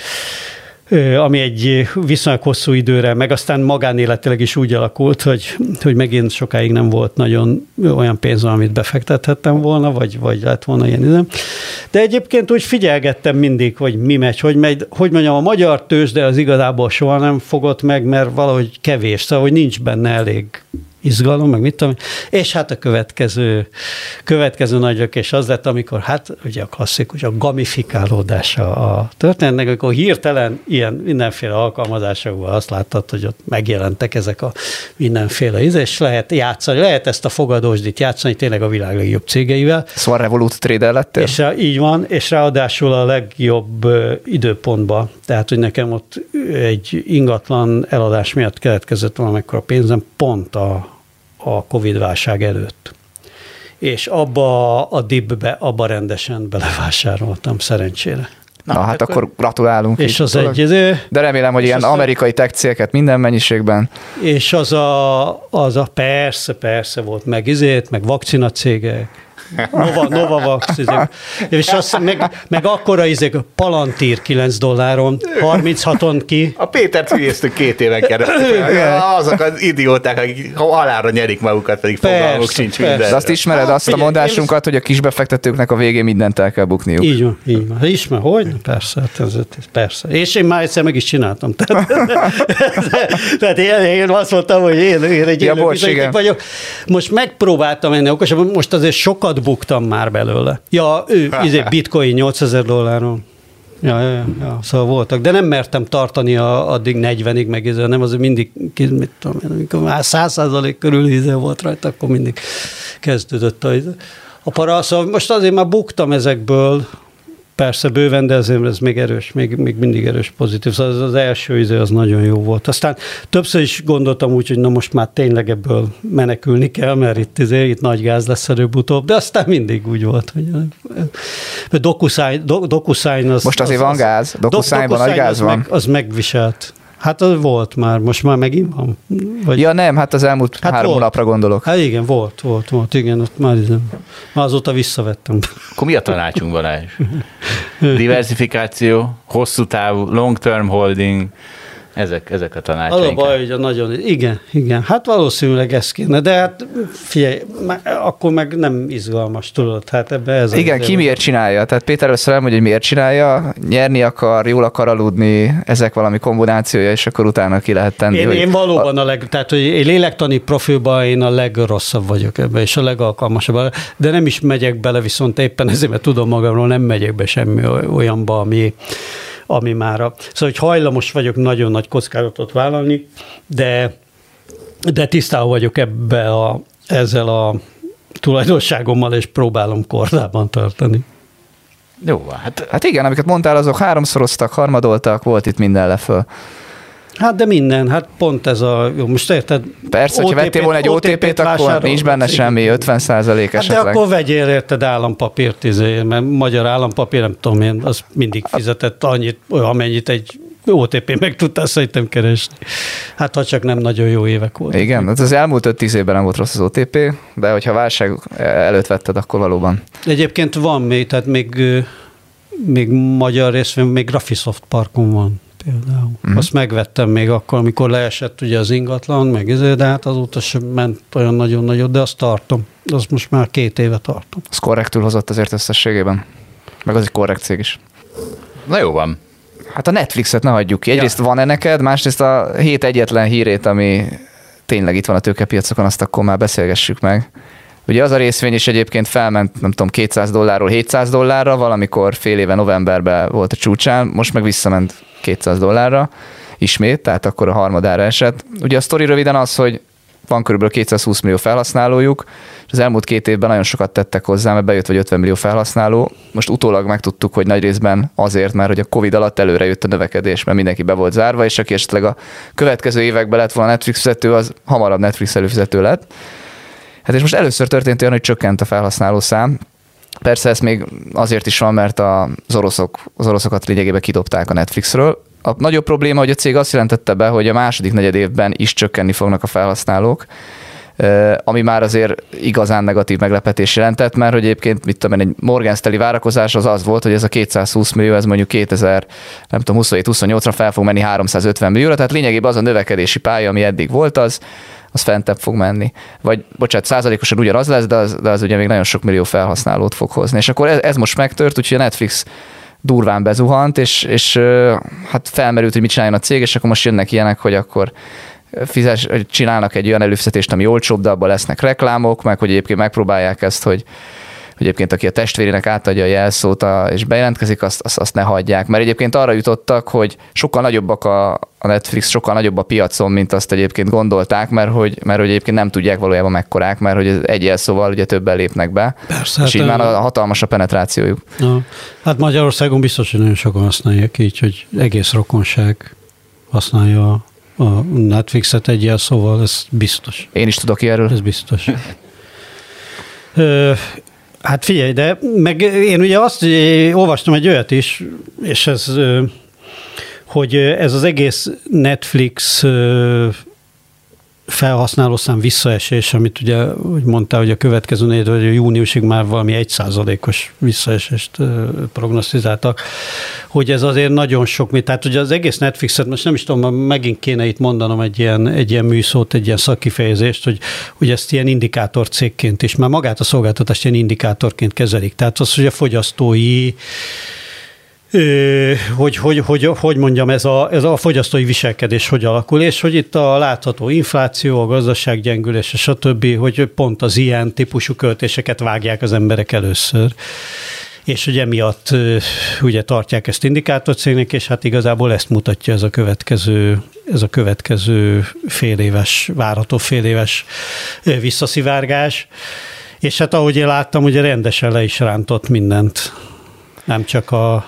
Speaker 3: ami egy viszonylag hosszú időre, meg aztán magánéletileg is úgy alakult, hogy, hogy megint sokáig nem volt nagyon olyan pénz, amit befektethettem volna, vagy, vagy lett volna ilyen időm. De egyébként úgy figyelgettem mindig, hogy mi megy, hogy megy, hogy mondjam, a magyar tőzsde az igazából soha nem fogott meg, mert valahogy kevés, szóval hogy nincs benne elég izgalom, meg mit tudom, és hát a következő, következő nagy lökés az lett, amikor hát ugye a klasszikus, a gamifikálódása a történetnek, amikor hirtelen ilyen mindenféle alkalmazásokban azt láttad, hogy ott megjelentek ezek a mindenféle íz, és lehet játszani, lehet ezt a fogadósdit játszani tényleg a világ legjobb cégeivel.
Speaker 2: Szóval Revolut trader lettél?
Speaker 3: És így van, és ráadásul a legjobb időpontban, tehát, hogy nekem ott egy ingatlan eladás miatt keletkezett valamikor a pénzem pont a a Covid-válság előtt. És abba a dibbe, abba rendesen belevásároltam szerencsére.
Speaker 2: Na, Na hát, hát akkor gratulálunk.
Speaker 3: És az egy idő.
Speaker 2: De remélem, hogy ilyen amerikai tech cégeket minden mennyiségben.
Speaker 3: És az a, az a persze, persze volt meg izét, meg vakcinacégek, Nova, Novavax, izé. és azt meg, meg akkora izék, Palantír 9 dolláron, 36-on ki.
Speaker 1: A Pétert hülyéztük két éven keresztül. Azok az idióták, akik halára nyerik magukat, pedig fogalmuk sincs minden.
Speaker 2: De azt ismered azt a mondásunkat, hogy a kisbefektetőknek a végén mindent el kell bukniuk.
Speaker 3: Így van, így van. Ismer, hogy? Persze, hát ez, ez, persze. És én már egyszer meg is csináltam. Tehát, tehát én, én, azt mondtam, hogy én, én egy ja, élő vagyok. Most megpróbáltam enni okosabb, most azért sokat buktam már belőle. Ja, ő, izé, bitcoin 8000 dolláron. Ja, ja, ja, ja, szóval voltak, de nem mertem tartani a, addig 40-ig, meg ez, nem az mindig, mit tudom én, amikor már 100 körül íze volt rajta, akkor mindig kezdődött a, a para. Szóval most azért már buktam ezekből, Persze, bőven, de azért ez még erős, még, még mindig erős pozitív. Szóval az, az első idő az nagyon jó volt. Aztán többször is gondoltam úgy, hogy na most már tényleg ebből menekülni kell, mert itt, azért, itt nagy gáz lesz előbb-utóbb, de aztán mindig úgy volt, hogy DocuSign, DocuSign az...
Speaker 2: Most azért
Speaker 3: az,
Speaker 2: van gáz, DocuSign-ban nagy gáz van.
Speaker 3: Meg, az megviselt. Hát az volt már, most már megint van?
Speaker 2: Vagy... Ja nem, hát az elmúlt hát három hónapra gondolok.
Speaker 3: Hát igen, volt, volt, volt, igen, ott már, már azóta visszavettem.
Speaker 1: Akkor mi a tanácsunk, Balázs? Diversifikáció, hosszú távú, long term holding, ezek, ezek a tanácsaink.
Speaker 3: Az a baj, hogy a nagyon, igen, igen, hát valószínűleg ez kéne, de hát figyelj, akkor meg nem izgalmas, tudod, hát ebbe ez
Speaker 2: Igen, ki miért csinálja? Tehát Péter először elmondja, hogy miért csinálja, nyerni akar, jól akar aludni, ezek valami kombinációja, és akkor utána ki lehet tenni.
Speaker 3: Én, hogy én valóban a, a leg, tehát hogy én lélektani profilban én a legrosszabb vagyok ebbe, és a legalkalmasabb, de nem is megyek bele, viszont éppen ezért, mert tudom magamról, nem megyek be semmi olyanba, ami ami már a... Szóval, hogy hajlamos vagyok nagyon nagy kockázatot vállalni, de, de tisztában vagyok ebbe a, ezzel a tulajdonságommal, és próbálom kordában tartani.
Speaker 2: Jó, hát... Hát igen, amiket mondtál, azok háromszoroztak, harmadoltak, volt itt minden leföl.
Speaker 3: Hát de minden, hát pont ez a, jó, most érted?
Speaker 2: Persze, hogyha vettél volna egy OTP-t, akkor nincs benne semmi, 50 százalék hát
Speaker 3: esetleg. De akkor vegyél érted állampapírt, izé, mert magyar állampapír, nem tudom én, az mindig fizetett annyit, amennyit egy OTP meg tudtál szerintem keresni. Hát ha csak nem nagyon jó évek voltak.
Speaker 2: Igen, hát az elmúlt 5-10 évben nem volt rossz az OTP, de hogyha válság előtt vetted, akkor valóban.
Speaker 3: Egyébként van még, tehát még, még magyar részvény, még Graphisoft parkon van például. Uh-huh. Azt megvettem még akkor, amikor leesett ugye az ingatlan, meg ezért, de hát azóta sem ment olyan nagyon nagyot, de azt tartom. Azt most már két éve tartom.
Speaker 2: Az korrektül hozott azért összességében? Meg az egy korrekt cég is.
Speaker 1: Na jó van.
Speaker 2: Hát a Netflixet ne hagyjuk ki. Egyrészt ja. van-e neked, másrészt a hét egyetlen hírét, ami tényleg itt van a tőkepiacokon, azt akkor már beszélgessük meg. Ugye az a részvény is egyébként felment, nem tudom, 200 dollárról 700 dollárra, valamikor fél éve novemberben volt a csúcsán, most meg visszament 200 dollárra ismét, tehát akkor a harmadára esett. Ugye a sztori röviden az, hogy van kb. 220 millió felhasználójuk, és az elmúlt két évben nagyon sokat tettek hozzá, mert bejött vagy 50 millió felhasználó. Most utólag megtudtuk, hogy nagy részben azért, mert hogy a Covid alatt előre jött a növekedés, mert mindenki be volt zárva, és aki esetleg a következő években lett volna Netflix fizető, az hamarabb Netflix előfizető lett. Hát és most először történt olyan, hogy csökkent a felhasználó szám, Persze ez még azért is van, mert az, oroszok, az oroszokat lényegében kidobták a Netflixről. A nagyobb probléma, hogy a cég azt jelentette be, hogy a második negyed évben is csökkenni fognak a felhasználók, ami már azért igazán negatív meglepetés jelentett, mert hogy egyébként, mit tudom én, egy Morgan Stanley várakozás az az volt, hogy ez a 220 millió, ez mondjuk 2000, nem tudom, 27-28-ra fel fog menni 350 millióra, tehát lényegében az a növekedési pálya, ami eddig volt, az, az fentebb fog menni. Vagy, bocsánat, százalékosan ugyanaz lesz, de az, de az ugye még nagyon sok millió felhasználót fog hozni. És akkor ez, ez most megtört, úgyhogy a Netflix durván bezuhant, és, és hát felmerült, hogy mit csináljon a cég, és akkor most jönnek ilyenek, hogy akkor fizes, csinálnak egy olyan előfizetést, ami olcsóbb, de abban lesznek reklámok, meg hogy egyébként megpróbálják ezt, hogy egyébként aki a testvérének átadja a jelszót a, és bejelentkezik, azt, azt, azt ne hagyják. Mert egyébként arra jutottak, hogy sokkal nagyobbak a, a Netflix, sokkal nagyobb a piacon, mint azt egyébként gondolták, mert hogy, mert hogy egyébként nem tudják valójában mekkorák, mert hogy egy jelszóval ugye többen lépnek be. Persze. És hát így már a hatalmas a penetrációjuk.
Speaker 3: Na, hát Magyarországon biztos, hogy nagyon sokan használják így, hogy egész rokonság használja a Netflixet egy jelszóval, ez biztos.
Speaker 2: Én is tudok erről.
Speaker 3: Ez biztos. Hát figyelj, de meg én ugye azt olvastam egy olyat is, és ez, hogy ez az egész Netflix felhasználószám visszaesés, amit ugye, hogy mondtál, hogy a következő négy, vagy a júniusig már valami egy százalékos visszaesést prognosztizáltak, hogy ez azért nagyon sok, tehát ugye az egész Netflixet, most nem is tudom, megint kéne itt mondanom egy ilyen, egy ilyen műszót, egy ilyen szakkifejezést, hogy, hogy ezt ilyen indikátor cégként is, már magát a szolgáltatást ilyen indikátorként kezelik. Tehát az, hogy a fogyasztói hogy, hogy, hogy, hogy mondjam, ez a, ez a fogyasztói viselkedés hogy alakul, és hogy itt a látható infláció, a gazdasággyengülés, és a többi, hogy pont az ilyen típusú költéseket vágják az emberek először. És ugye miatt ugye tartják ezt indikátorcégnek, és hát igazából ezt mutatja ez a következő, ez a következő fél éves, várható fél éves visszaszivárgás. És hát ahogy én láttam, ugye rendesen le is rántott mindent nem csak a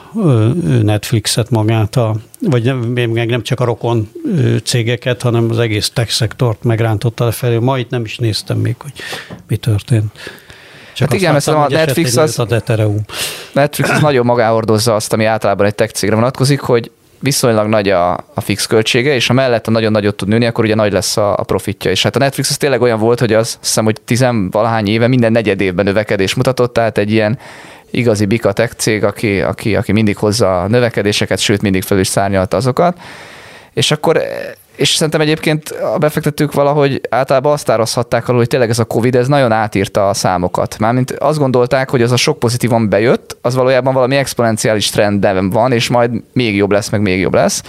Speaker 3: Netflixet magát, a, vagy nem, még nem csak a rokon cégeket, hanem az egész tech szektort megrántotta felé. Ma itt nem is néztem még, hogy mi történt.
Speaker 2: Csak hát igen, a Netflix az,
Speaker 3: az Ethereum.
Speaker 2: Netflix az nagyon magáhordozza azt, ami általában egy tech cégre vonatkozik, hogy viszonylag nagy a, a fix költsége, és ha mellett a nagyon nagyot tud nőni, akkor ugye nagy lesz a, a profitja. És hát a Netflix az tényleg olyan volt, hogy az, azt hiszem, hogy tizenvalahány éve minden negyed évben növekedés mutatott, tehát egy ilyen igazi bika cég, aki, aki, aki mindig hozza a növekedéseket, sőt mindig fel is szárnyalta azokat. És akkor és szerintem egyébként a befektetők valahogy általában azt árazhatták alul, hogy tényleg ez a Covid, ez nagyon átírta a számokat. Mármint azt gondolták, hogy az a sok pozitívan bejött, az valójában valami exponenciális trend van, és majd még jobb lesz, meg még jobb lesz.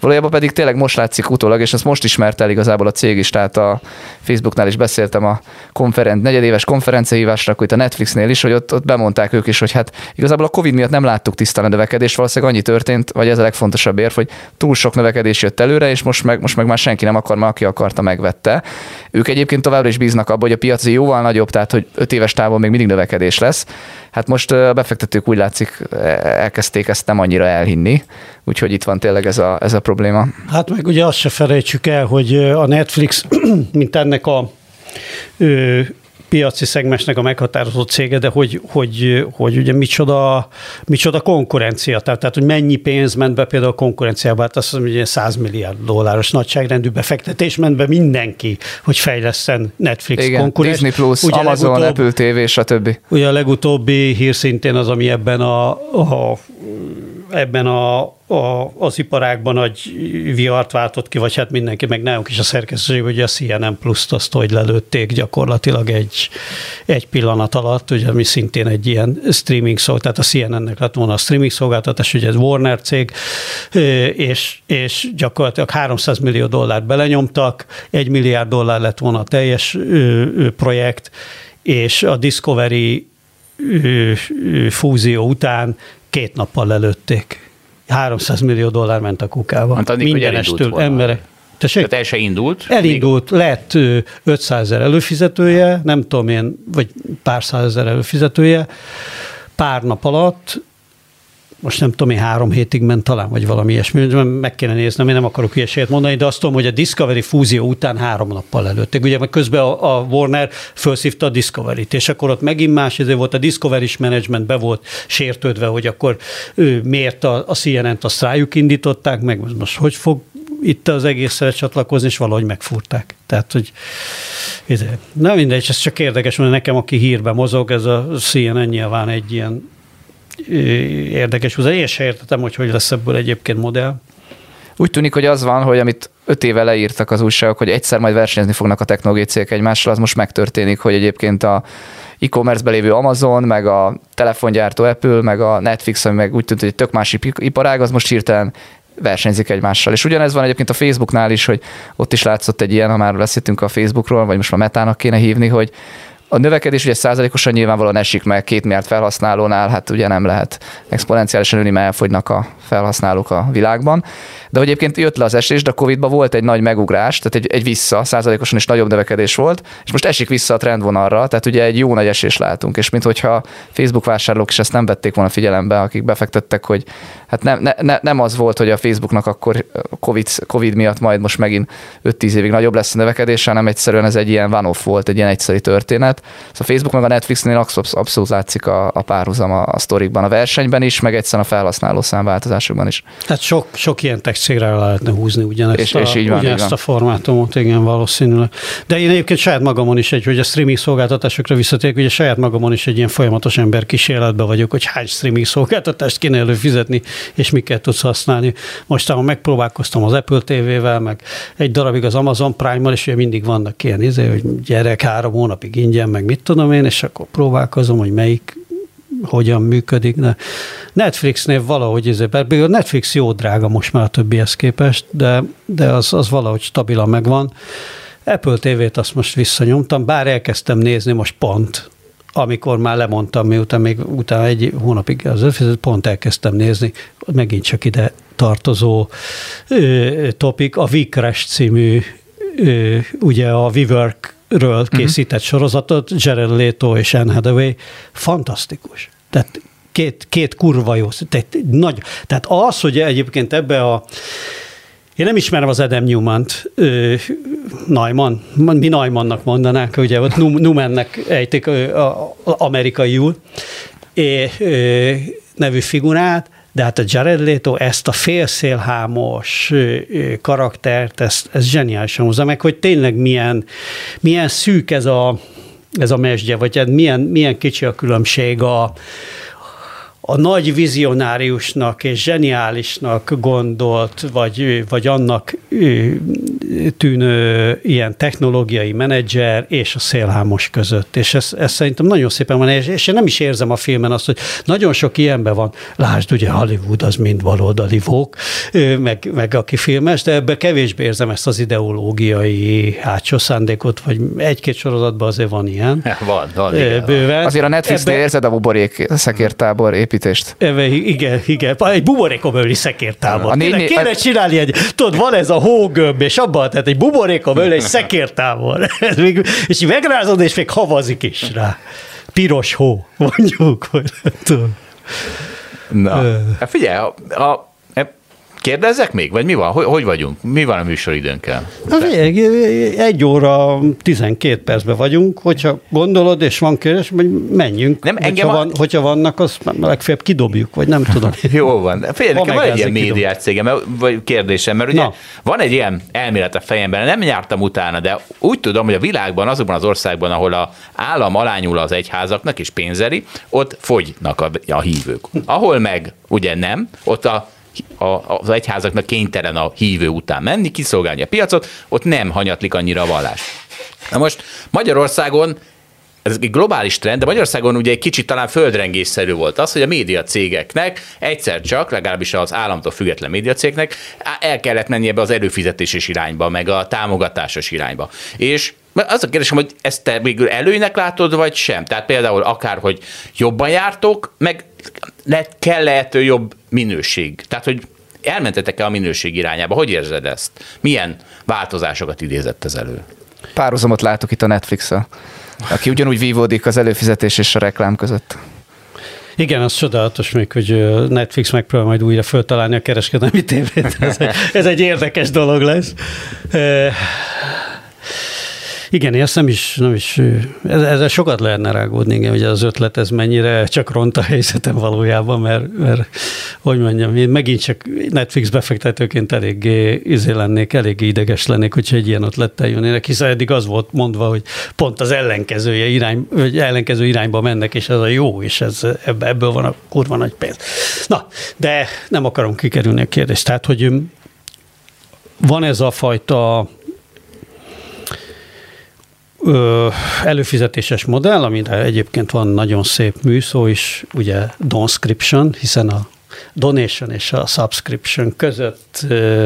Speaker 2: Valójában pedig tényleg most látszik utólag, és ezt most ismert el igazából a cég is, tehát a Facebooknál is beszéltem a konferen- negyedéves konferenciahívásra, akkor itt a Netflixnél is, hogy ott, ott bemondták ők is, hogy hát igazából a Covid miatt nem láttuk tisztán a növekedést, valószínűleg annyi történt, vagy ez a legfontosabb érv, hogy túl sok növekedés jött előre, és most meg, most meg már senki nem akar, mert aki akarta, megvette. Ők egyébként továbbra is bíznak abban, hogy a piac jóval nagyobb, tehát hogy öt éves távon még mindig növekedés lesz. Hát most a befektetők úgy látszik elkezdték ezt nem annyira elhinni, úgyhogy itt van tényleg ez a, ez a probléma.
Speaker 3: Hát meg ugye azt se felejtsük el, hogy a Netflix, mint ennek a piaci szegmensnek a meghatározó cége, de hogy, hogy, hogy ugye micsoda, micsoda konkurencia, tehát, tehát hogy mennyi pénz ment be például a konkurenciába, hát azt mondom, hogy 100 milliárd dolláros nagyságrendű befektetés ment be mindenki, hogy fejleszten Netflix
Speaker 2: Igen,
Speaker 3: konkurens.
Speaker 2: Disney Plus, ugye Amazon, Apple TV, stb.
Speaker 3: Ugye a legutóbbi hír szintén az, ami ebben a, a ebben a, a, az iparágban nagy viart váltott ki, vagy hát mindenki, meg nálunk is a szerkesztőség, hogy a CNN Plus-t azt, hogy lelőtték gyakorlatilag egy, egy pillanat alatt, ugye, ami szintén egy ilyen streaming szó, tehát a CNN-nek lett volna a streaming szolgáltatás, ugye ez Warner cég, és, és gyakorlatilag 300 millió dollárt belenyomtak, egy milliárd dollár lett volna a teljes projekt, és a Discovery fúzió után két nappal lelőtték. 300 millió dollár ment a kukába.
Speaker 1: Hát Mindenestől emberek. Tessék? Tehát el se indult?
Speaker 3: Elindult, még? lett 500 ezer előfizetője, nem tudom én, vagy pár százezer előfizetője, pár nap alatt most nem tudom, én három hétig ment talán, vagy valami ilyesmi, meg kéne néznem, én nem akarok hülyeséget mondani, de azt tudom, hogy a Discovery fúzió után három nappal előtték. Ugye meg közben a, a Warner felszívta a Discovery-t, és akkor ott megint más, ezért volt a Discovery-s management be volt sértődve, hogy akkor ő miért a, a CNN-t azt rájuk indították, meg most hogy fog itt az egészre csatlakozni, és valahogy megfúrták. Tehát, hogy ide. Na mindegy, ez csak érdekes, mert nekem, aki hírben mozog, ez a CNN nyilván egy ilyen érdekes húzás. Én sem értettem, hogy hogy lesz ebből egyébként modell.
Speaker 2: Úgy tűnik, hogy az van, hogy amit öt éve leírtak az újságok, hogy egyszer majd versenyezni fognak a technológiai cégek egymással, az most megtörténik, hogy egyébként a e-commerce lévő Amazon, meg a telefongyártó Apple, meg a Netflix, ami meg úgy tűnt, hogy egy tök másik iparág, az most hirtelen versenyzik egymással. És ugyanez van egyébként a Facebooknál is, hogy ott is látszott egy ilyen, ha már beszéltünk a Facebookról, vagy most már Metának kéne hívni, hogy a növekedés ugye százalékosan nyilvánvalóan esik meg két milliárd felhasználónál, hát ugye nem lehet exponenciálisan ülni, mert elfogynak a felhasználók a világban. De hogy egyébként jött le az esés, de a Covid-ban volt egy nagy megugrás, tehát egy, egy vissza, százalékosan is nagyobb növekedés volt, és most esik vissza a trendvonalra, tehát ugye egy jó nagy esés látunk, és minthogyha Facebook vásárlók is ezt nem vették volna figyelembe, akik befektettek, hogy hát nem, ne, ne, nem az volt, hogy a Facebooknak akkor COVID, COVID miatt majd most megint 5-10 évig nagyobb lesz a növekedés, hanem egyszerűen ez egy ilyen one-off volt, egy ilyen egyszerű történet. Szóval a Facebook meg a Netflixnél abszolút, abszolút látszik a, a párhuzam a, a sztorikban, a versenyben is, meg egyszerűen a felhasználó számváltozásokban is.
Speaker 3: Tehát sok, sok ilyen tech cégre lehetne húzni ugyanezt,
Speaker 2: és,
Speaker 3: a,
Speaker 2: és így van,
Speaker 3: ugyanezt
Speaker 2: így van.
Speaker 3: a formátumot, igen, valószínűleg. De én egyébként saját magamon is egy, hogy a streaming szolgáltatásokra visszatérek, ugye saját magamon is egy ilyen folyamatos ember kísérletben vagyok, hogy hány streaming szolgáltatást kéne előfizetni, és miket tudsz használni. Most megpróbálkoztam az Apple TV-vel, meg egy darabig az Amazon Prime-mal, és ugye mindig vannak ilyen izé, hogy gyerek három hónapig ingyen, meg mit tudom én, és akkor próbálkozom, hogy melyik hogyan működik. De Netflixnél valahogy, ez, a Netflix jó drága most már a többihez képest, de, de az, az valahogy stabilan megvan. Apple TV-t azt most visszanyomtam, bár elkezdtem nézni most pont, amikor már lemondtam, miután még utána egy hónapig az előfizetőt, pont elkezdtem nézni, megint csak ide tartozó topik, a Vicrash című, ugye a WeWork ről mhm. készített uh-huh. sorozatot, Jared Leto és Anne Hathaway, fantasztikus. Tehát két, két kurva jó. Tehát, nagy, tehát az, hogy egyébként ebbe a én nem ismerem az Adam Newman-t, Neumann, mi Neumannnak mondanánk, ugye ott Newmannek ejtik amerikaiul, nevű figurát, de hát a Jared Leto ezt a félszélhámos karaktert, ezt, ezt zseniálisan hozza meg, hogy tényleg milyen, milyen szűk ez a, ez a mesdje, vagy hát milyen, milyen kicsi a különbség a, a nagy vizionáriusnak és zseniálisnak gondolt, vagy, vagy annak tűnő ilyen technológiai menedzser és a szélhámos között. És ez, ez szerintem nagyon szépen van, és én nem is érzem a filmen azt, hogy nagyon sok ilyenben van. Lásd, ugye Hollywood az mind baloldali vók, meg, meg aki filmes, de ebbe kevésbé érzem ezt az ideológiai hátsó szándékot, vagy egy-két sorozatban azért van ilyen.
Speaker 1: Van, van.
Speaker 2: Igen. Bőven. Azért a Netflixnél ebbe... érzed a buborék szekértábor építést.
Speaker 3: Ebbe, igen, igen. Egy buborékon belüli szekértábor. A négy, kéne, kéne csinálni egy, tudod, van ez a hógömb, és abban, tehát egy buborékon belül egy szekértábor. és így megrázod, és még havazik is rá. Piros hó, mondjuk. Vagy,
Speaker 1: Na, hát figyelj, a, a Kérdezzek még, vagy mi van? Hogy, hogy vagyunk? Mi van a műsoridőnkkel?
Speaker 3: Egy óra 12 percben vagyunk, hogyha gondolod, és van kérdés, hogy menjünk. Nem, hogyha, engem van, a... hogyha vannak, azt legfeljebb kidobjuk, vagy nem tudom.
Speaker 1: Jó van. Figyelj, nekem van egy ilyen médiás cégem, vagy kérdésem, mert ugye Na. van egy ilyen elmélet a fejemben, nem jártam utána, de úgy tudom, hogy a világban, azokban az országban, ahol a állam alányul az egyházaknak és pénzeri, ott fogynak a, a hívők. Ahol meg ugye nem, ott a az egyházaknak kénytelen a hívő után menni, kiszolgálni a piacot, ott nem hanyatlik annyira a vallás. Na most Magyarországon ez egy globális trend, de Magyarországon ugye egy kicsit talán földrengésszerű volt az, hogy a média cégeknek egyszer csak, legalábbis az államtól független média cégnek el kellett menni ebbe az előfizetéses irányba, meg a támogatásos irányba. És az a kérdésem, hogy ezt te végül előnynek látod, vagy sem? Tehát például akár, hogy jobban jártok, meg lehet, kell lehető jobb minőség. Tehát, hogy elmentetek-e a minőség irányába? Hogy érzed ezt? Milyen változásokat idézett ez elő?
Speaker 2: Párhuzamot látok itt a netflix -a, aki ugyanúgy vívódik az előfizetés és a reklám között.
Speaker 3: Igen, az csodálatos még, hogy Netflix megpróbál majd újra föltalálni a kereskedelmi tévét. Ez, ez egy érdekes dolog lesz. Igen, én ezt nem is, nem is ezzel sokat lehetne rágódni, igen, hogy az ötlet ez mennyire csak ront a helyzetem valójában, mert, mert hogy mondjam, én megint csak Netflix befektetőként eléggé izé lennék, eléggé ideges lennék, hogyha egy ilyen ötlettel jönnének, hiszen eddig az volt mondva, hogy pont az ellenkezője irány, vagy ellenkező irányba mennek, és ez a jó, és ez, ebből van a kurva nagy pénz. Na, de nem akarom kikerülni a kérdést. Tehát, hogy van ez a fajta ö, előfizetéses modell, amire egyébként van nagyon szép műszó is, ugye donscription, hiszen a donation és a subscription között ö,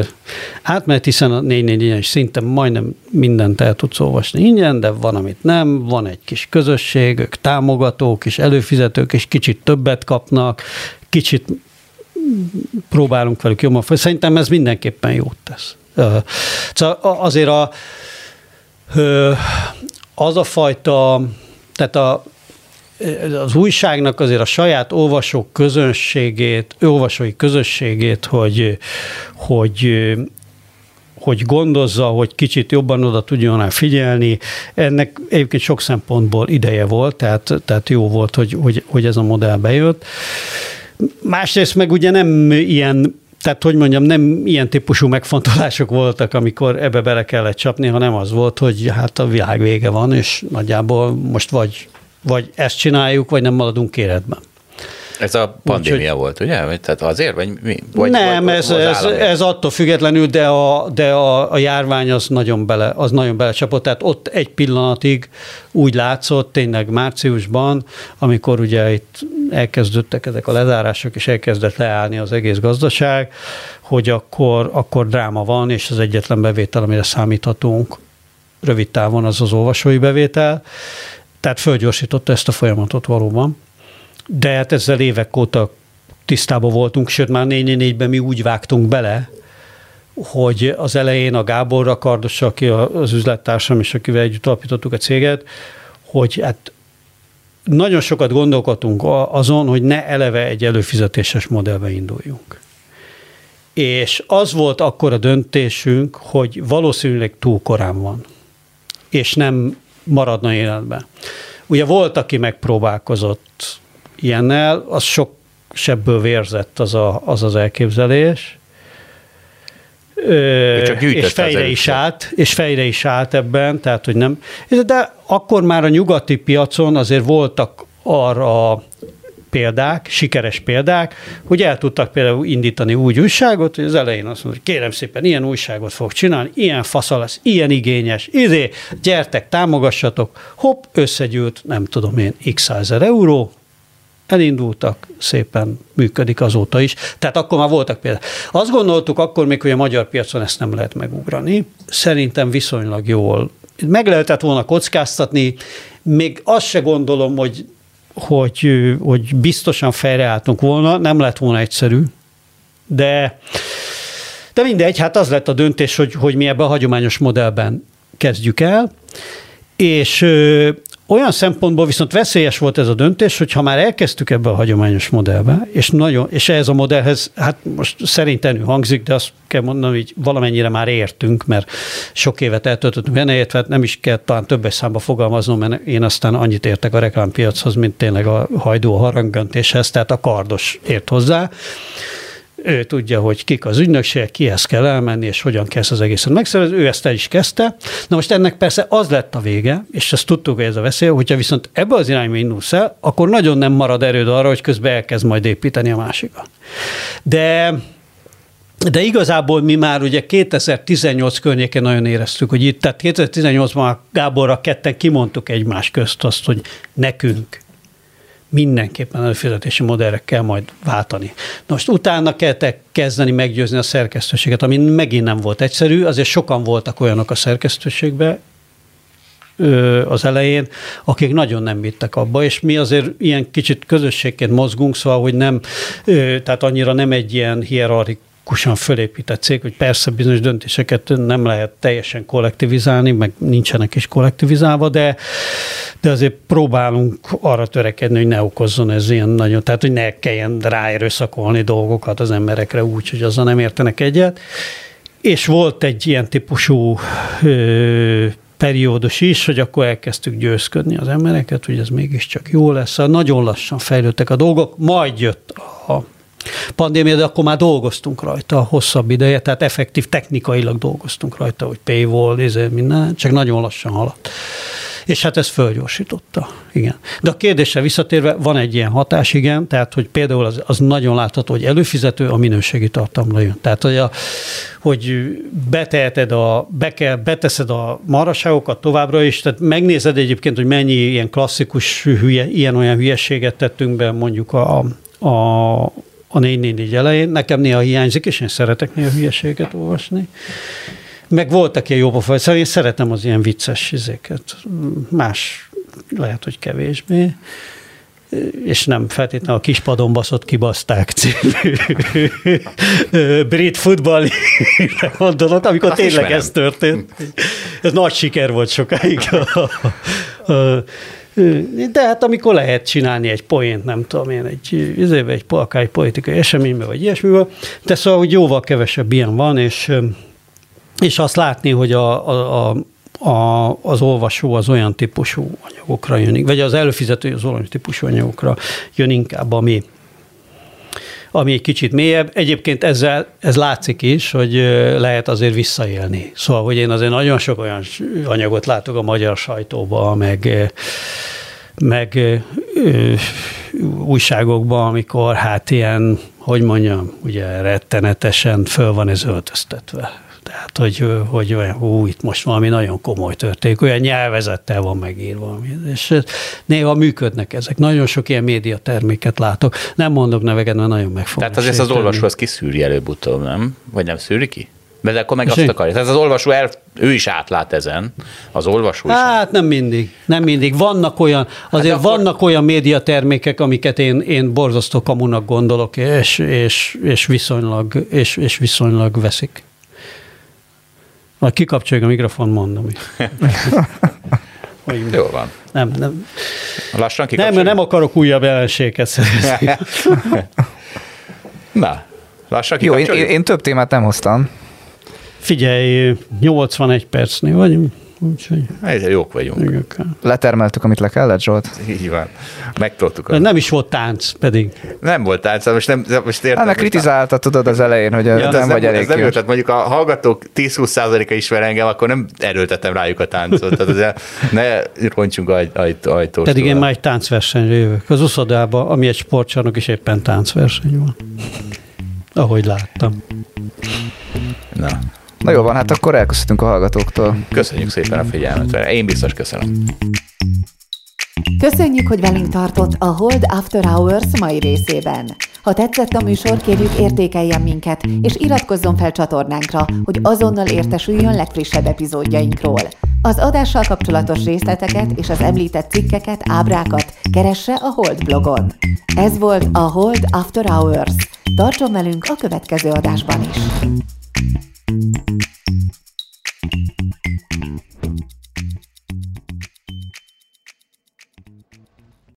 Speaker 3: átmehet, hiszen a 444 szinte majdnem mindent el tudsz olvasni ingyen, de van, amit nem, van egy kis közösség, ők támogatók és előfizetők, és kicsit többet kapnak, kicsit próbálunk velük jobban. Szerintem ez mindenképpen jót tesz. Szóval azért a, az a fajta, tehát a, az újságnak azért a saját olvasók közönségét, olvasói közösségét, hogy, hogy hogy gondozza, hogy kicsit jobban oda tudjon figyelni. Ennek egyébként sok szempontból ideje volt, tehát, tehát jó volt, hogy, hogy, hogy ez a modell bejött. Másrészt meg ugye nem ilyen tehát, hogy mondjam, nem ilyen típusú megfontolások voltak, amikor ebbe bele kellett csapni, hanem az volt, hogy hát a világ vége van, és nagyjából most vagy, vagy ezt csináljuk, vagy nem maradunk életben.
Speaker 1: Ez a pandémia Úgy, volt, ugye? Tehát azért, vagy mi? Vagy,
Speaker 3: nem, vagy, ez, ez, ez attól függetlenül, de a, de a, a járvány az nagyon, bele, az nagyon belecsapott. Tehát ott egy pillanatig úgy látszott, tényleg márciusban, amikor ugye itt elkezdődtek ezek a lezárások, és elkezdett leállni az egész gazdaság, hogy akkor, akkor dráma van, és az egyetlen bevétel, amire számíthatunk rövid távon, az az olvasói bevétel. Tehát fölgyorsította ezt a folyamatot valóban de hát ezzel évek óta tisztában voltunk, sőt már 4-4-ben mi úgy vágtunk bele, hogy az elején a Gábor Kardos, aki az üzlettársam, és akivel együtt alapítottuk a céget, hogy hát nagyon sokat gondolkodtunk azon, hogy ne eleve egy előfizetéses modellbe induljunk. És az volt akkor a döntésünk, hogy valószínűleg túl korán van, és nem maradna életben. Ugye volt, aki megpróbálkozott ilyennel, az sok sebből vérzett az a, az, az elképzelés. Ö, csak és fejre is állt, és fejre is állt ebben, tehát hogy nem. De akkor már a nyugati piacon azért voltak arra példák, sikeres példák, hogy el tudtak például indítani úgy újságot, hogy az elején azt mondja, hogy kérem szépen, ilyen újságot fog csinálni, ilyen fasza lesz, ilyen igényes, izé, gyertek, támogassatok, hopp, összegyűlt, nem tudom én, x ezer euró, elindultak, szépen működik azóta is. Tehát akkor már voltak például. Azt gondoltuk akkor még, hogy a magyar piacon ezt nem lehet megugrani. Szerintem viszonylag jól. Meg lehetett volna kockáztatni, még azt se gondolom, hogy, hogy, hogy biztosan fejreálltunk volna, nem lett volna egyszerű, de, de mindegy, hát az lett a döntés, hogy, hogy mi ebben a hagyományos modellben kezdjük el, és olyan szempontból viszont veszélyes volt ez a döntés, hogy ha már elkezdtük ebbe a hagyományos modellbe, és, nagyon, és ehhez a modellhez, hát most szerintenül hangzik, de azt kell mondanom, hogy valamennyire már értünk, mert sok évet eltöltöttünk illetve hát nem is kell talán többes számba fogalmaznom, mert én aztán annyit értek a reklámpiachoz, mint tényleg a hajdó harangöntéshez, tehát a kardos ért hozzá ő tudja, hogy kik az ügynökség, kihez kell elmenni, és hogyan kell az egészet megszervezni, ő ezt el is kezdte. Na most ennek persze az lett a vége, és ezt tudtuk, hogy ez a veszély, hogyha viszont ebbe az irányba indulsz el, akkor nagyon nem marad erőd arra, hogy közben elkezd majd építeni a másikat. De de igazából mi már ugye 2018 környéken nagyon éreztük, hogy itt, tehát 2018-ban Gáborra ketten kimondtuk egymás közt azt, hogy nekünk mindenképpen előfizetési modellre kell majd váltani. Most utána kellett kezdeni meggyőzni a szerkesztőséget, ami megint nem volt egyszerű, azért sokan voltak olyanok a szerkesztőségben, az elején, akik nagyon nem vittek abba, és mi azért ilyen kicsit közösségként mozgunk, szóval, hogy nem, tehát annyira nem egy ilyen hierarchikus kusan fölépített cég, hogy persze bizonyos döntéseket nem lehet teljesen kollektivizálni, meg nincsenek is kollektivizálva, de, de azért próbálunk arra törekedni, hogy ne okozzon ez ilyen nagyon, tehát hogy ne kelljen ráerőszakolni dolgokat az emberekre úgy, hogy azzal nem értenek egyet. És volt egy ilyen típusú ö, periódus is, hogy akkor elkezdtük győzködni az embereket, hogy ez mégiscsak jó lesz. Nagyon lassan fejlődtek a dolgok, majd jött a pandémia, de akkor már dolgoztunk rajta hosszabb ideje, tehát effektív technikailag dolgoztunk rajta, hogy paywall, izé, minden, csak nagyon lassan haladt és hát ez fölgyorsította. Igen. De a kérdésre visszatérve van egy ilyen hatás, igen, tehát hogy például az, az nagyon látható, hogy előfizető a minőségi tartalomra jön. Tehát, hogy, a, hogy beteheted a, be kell, beteszed a maraságokat továbbra is, tehát megnézed egyébként, hogy mennyi ilyen klasszikus hülye, ilyen-olyan hülyeséget tettünk be mondjuk a, a 444 elején. Nekem néha hiányzik, és én szeretek néha hülyeséget olvasni. Meg voltak ilyen jobb szóval én szeretem az ilyen vicces izéket. Más lehet, hogy kevésbé és nem feltétlenül a kispadon baszott kibaszták című brit futball gondolat, amikor Azt tényleg ismerem. ez történt. Ez nagy siker volt sokáig. De hát amikor lehet csinálni egy poént, nem tudom én, egy, egy, akár egy politikai eseményben, vagy ilyesmivel, de szóval, hogy jóval kevesebb ilyen van, és és azt látni, hogy a, a, a a, az olvasó az olyan típusú anyagokra jön, vagy az előfizető az olyan típusú anyagokra jön inkább, ami, ami egy kicsit mélyebb. Egyébként ezzel ez látszik is, hogy lehet azért visszaélni. Szóval, hogy én azért nagyon sok olyan anyagot látok a magyar sajtóban, meg, meg ö, újságokban, amikor hát ilyen, hogy mondjam, ugye rettenetesen föl van ez öltöztetve tehát, hogy, hogy olyan, hú, itt most valami nagyon komoly történik, olyan nyelvezettel van megírva. És néha működnek ezek. Nagyon sok ilyen médiaterméket látok. Nem mondok neveket, mert nagyon meg
Speaker 1: Tehát azért az olvasó az kiszűri előbb-utóbb, nem? Vagy nem szűri ki? De akkor meg És azt akarja. Tehát az olvasó, el, ő is átlát ezen, az olvasó is.
Speaker 3: Hát nem mindig, nem mindig. Vannak olyan, azért hát akkor... vannak olyan médiatermékek, amiket én, én borzasztó kamunak gondolok, és, és, és, viszonylag, és, és viszonylag veszik. Majd kikapcsoljuk a mikrofon, mondom.
Speaker 1: Jó van.
Speaker 3: Nem, nem.
Speaker 1: Lassan
Speaker 3: Nem, mert nem akarok újabb ellenséget szerezni.
Speaker 1: Na, lassan
Speaker 2: Jó, én, én több témát nem hoztam.
Speaker 3: Figyelj, 81 percnél vagyunk. Úgyhogy...
Speaker 1: Ezzel jók vagyunk.
Speaker 2: Letermeltük, amit le kellett, Zsolt?
Speaker 1: Így van. Megtoltuk.
Speaker 3: A... Nem is volt tánc, pedig.
Speaker 1: Nem volt tánc, most nem, most értem.
Speaker 2: Hát, kritizálta, tudod az elején, hogy ja, nem, nem vagy elég
Speaker 1: nem tehát mondjuk a hallgatók 10-20%-a ismer engem, akkor nem erőltetem rájuk a táncot. Tehát azért ne roncsunk aj, aj, ajtót.
Speaker 3: Pedig én már egy táncversenyre jövök. Az uszodában, ami egy sportcsarnok is éppen táncverseny van. Ahogy láttam.
Speaker 1: Na,
Speaker 2: Na jó van, hát akkor elköszöntünk a hallgatóktól.
Speaker 1: Köszönjük szépen a figyelmet. Én biztos köszönöm.
Speaker 4: Köszönjük, hogy velünk tartott a Hold After Hours mai részében. Ha tetszett a műsor, kérjük értékeljen minket, és iratkozzon fel csatornánkra, hogy azonnal értesüljön legfrissebb epizódjainkról. Az adással kapcsolatos részleteket és az említett cikkeket, ábrákat keresse a Hold blogon. Ez volt a Hold After Hours. Tartson velünk a következő adásban is! Thank you.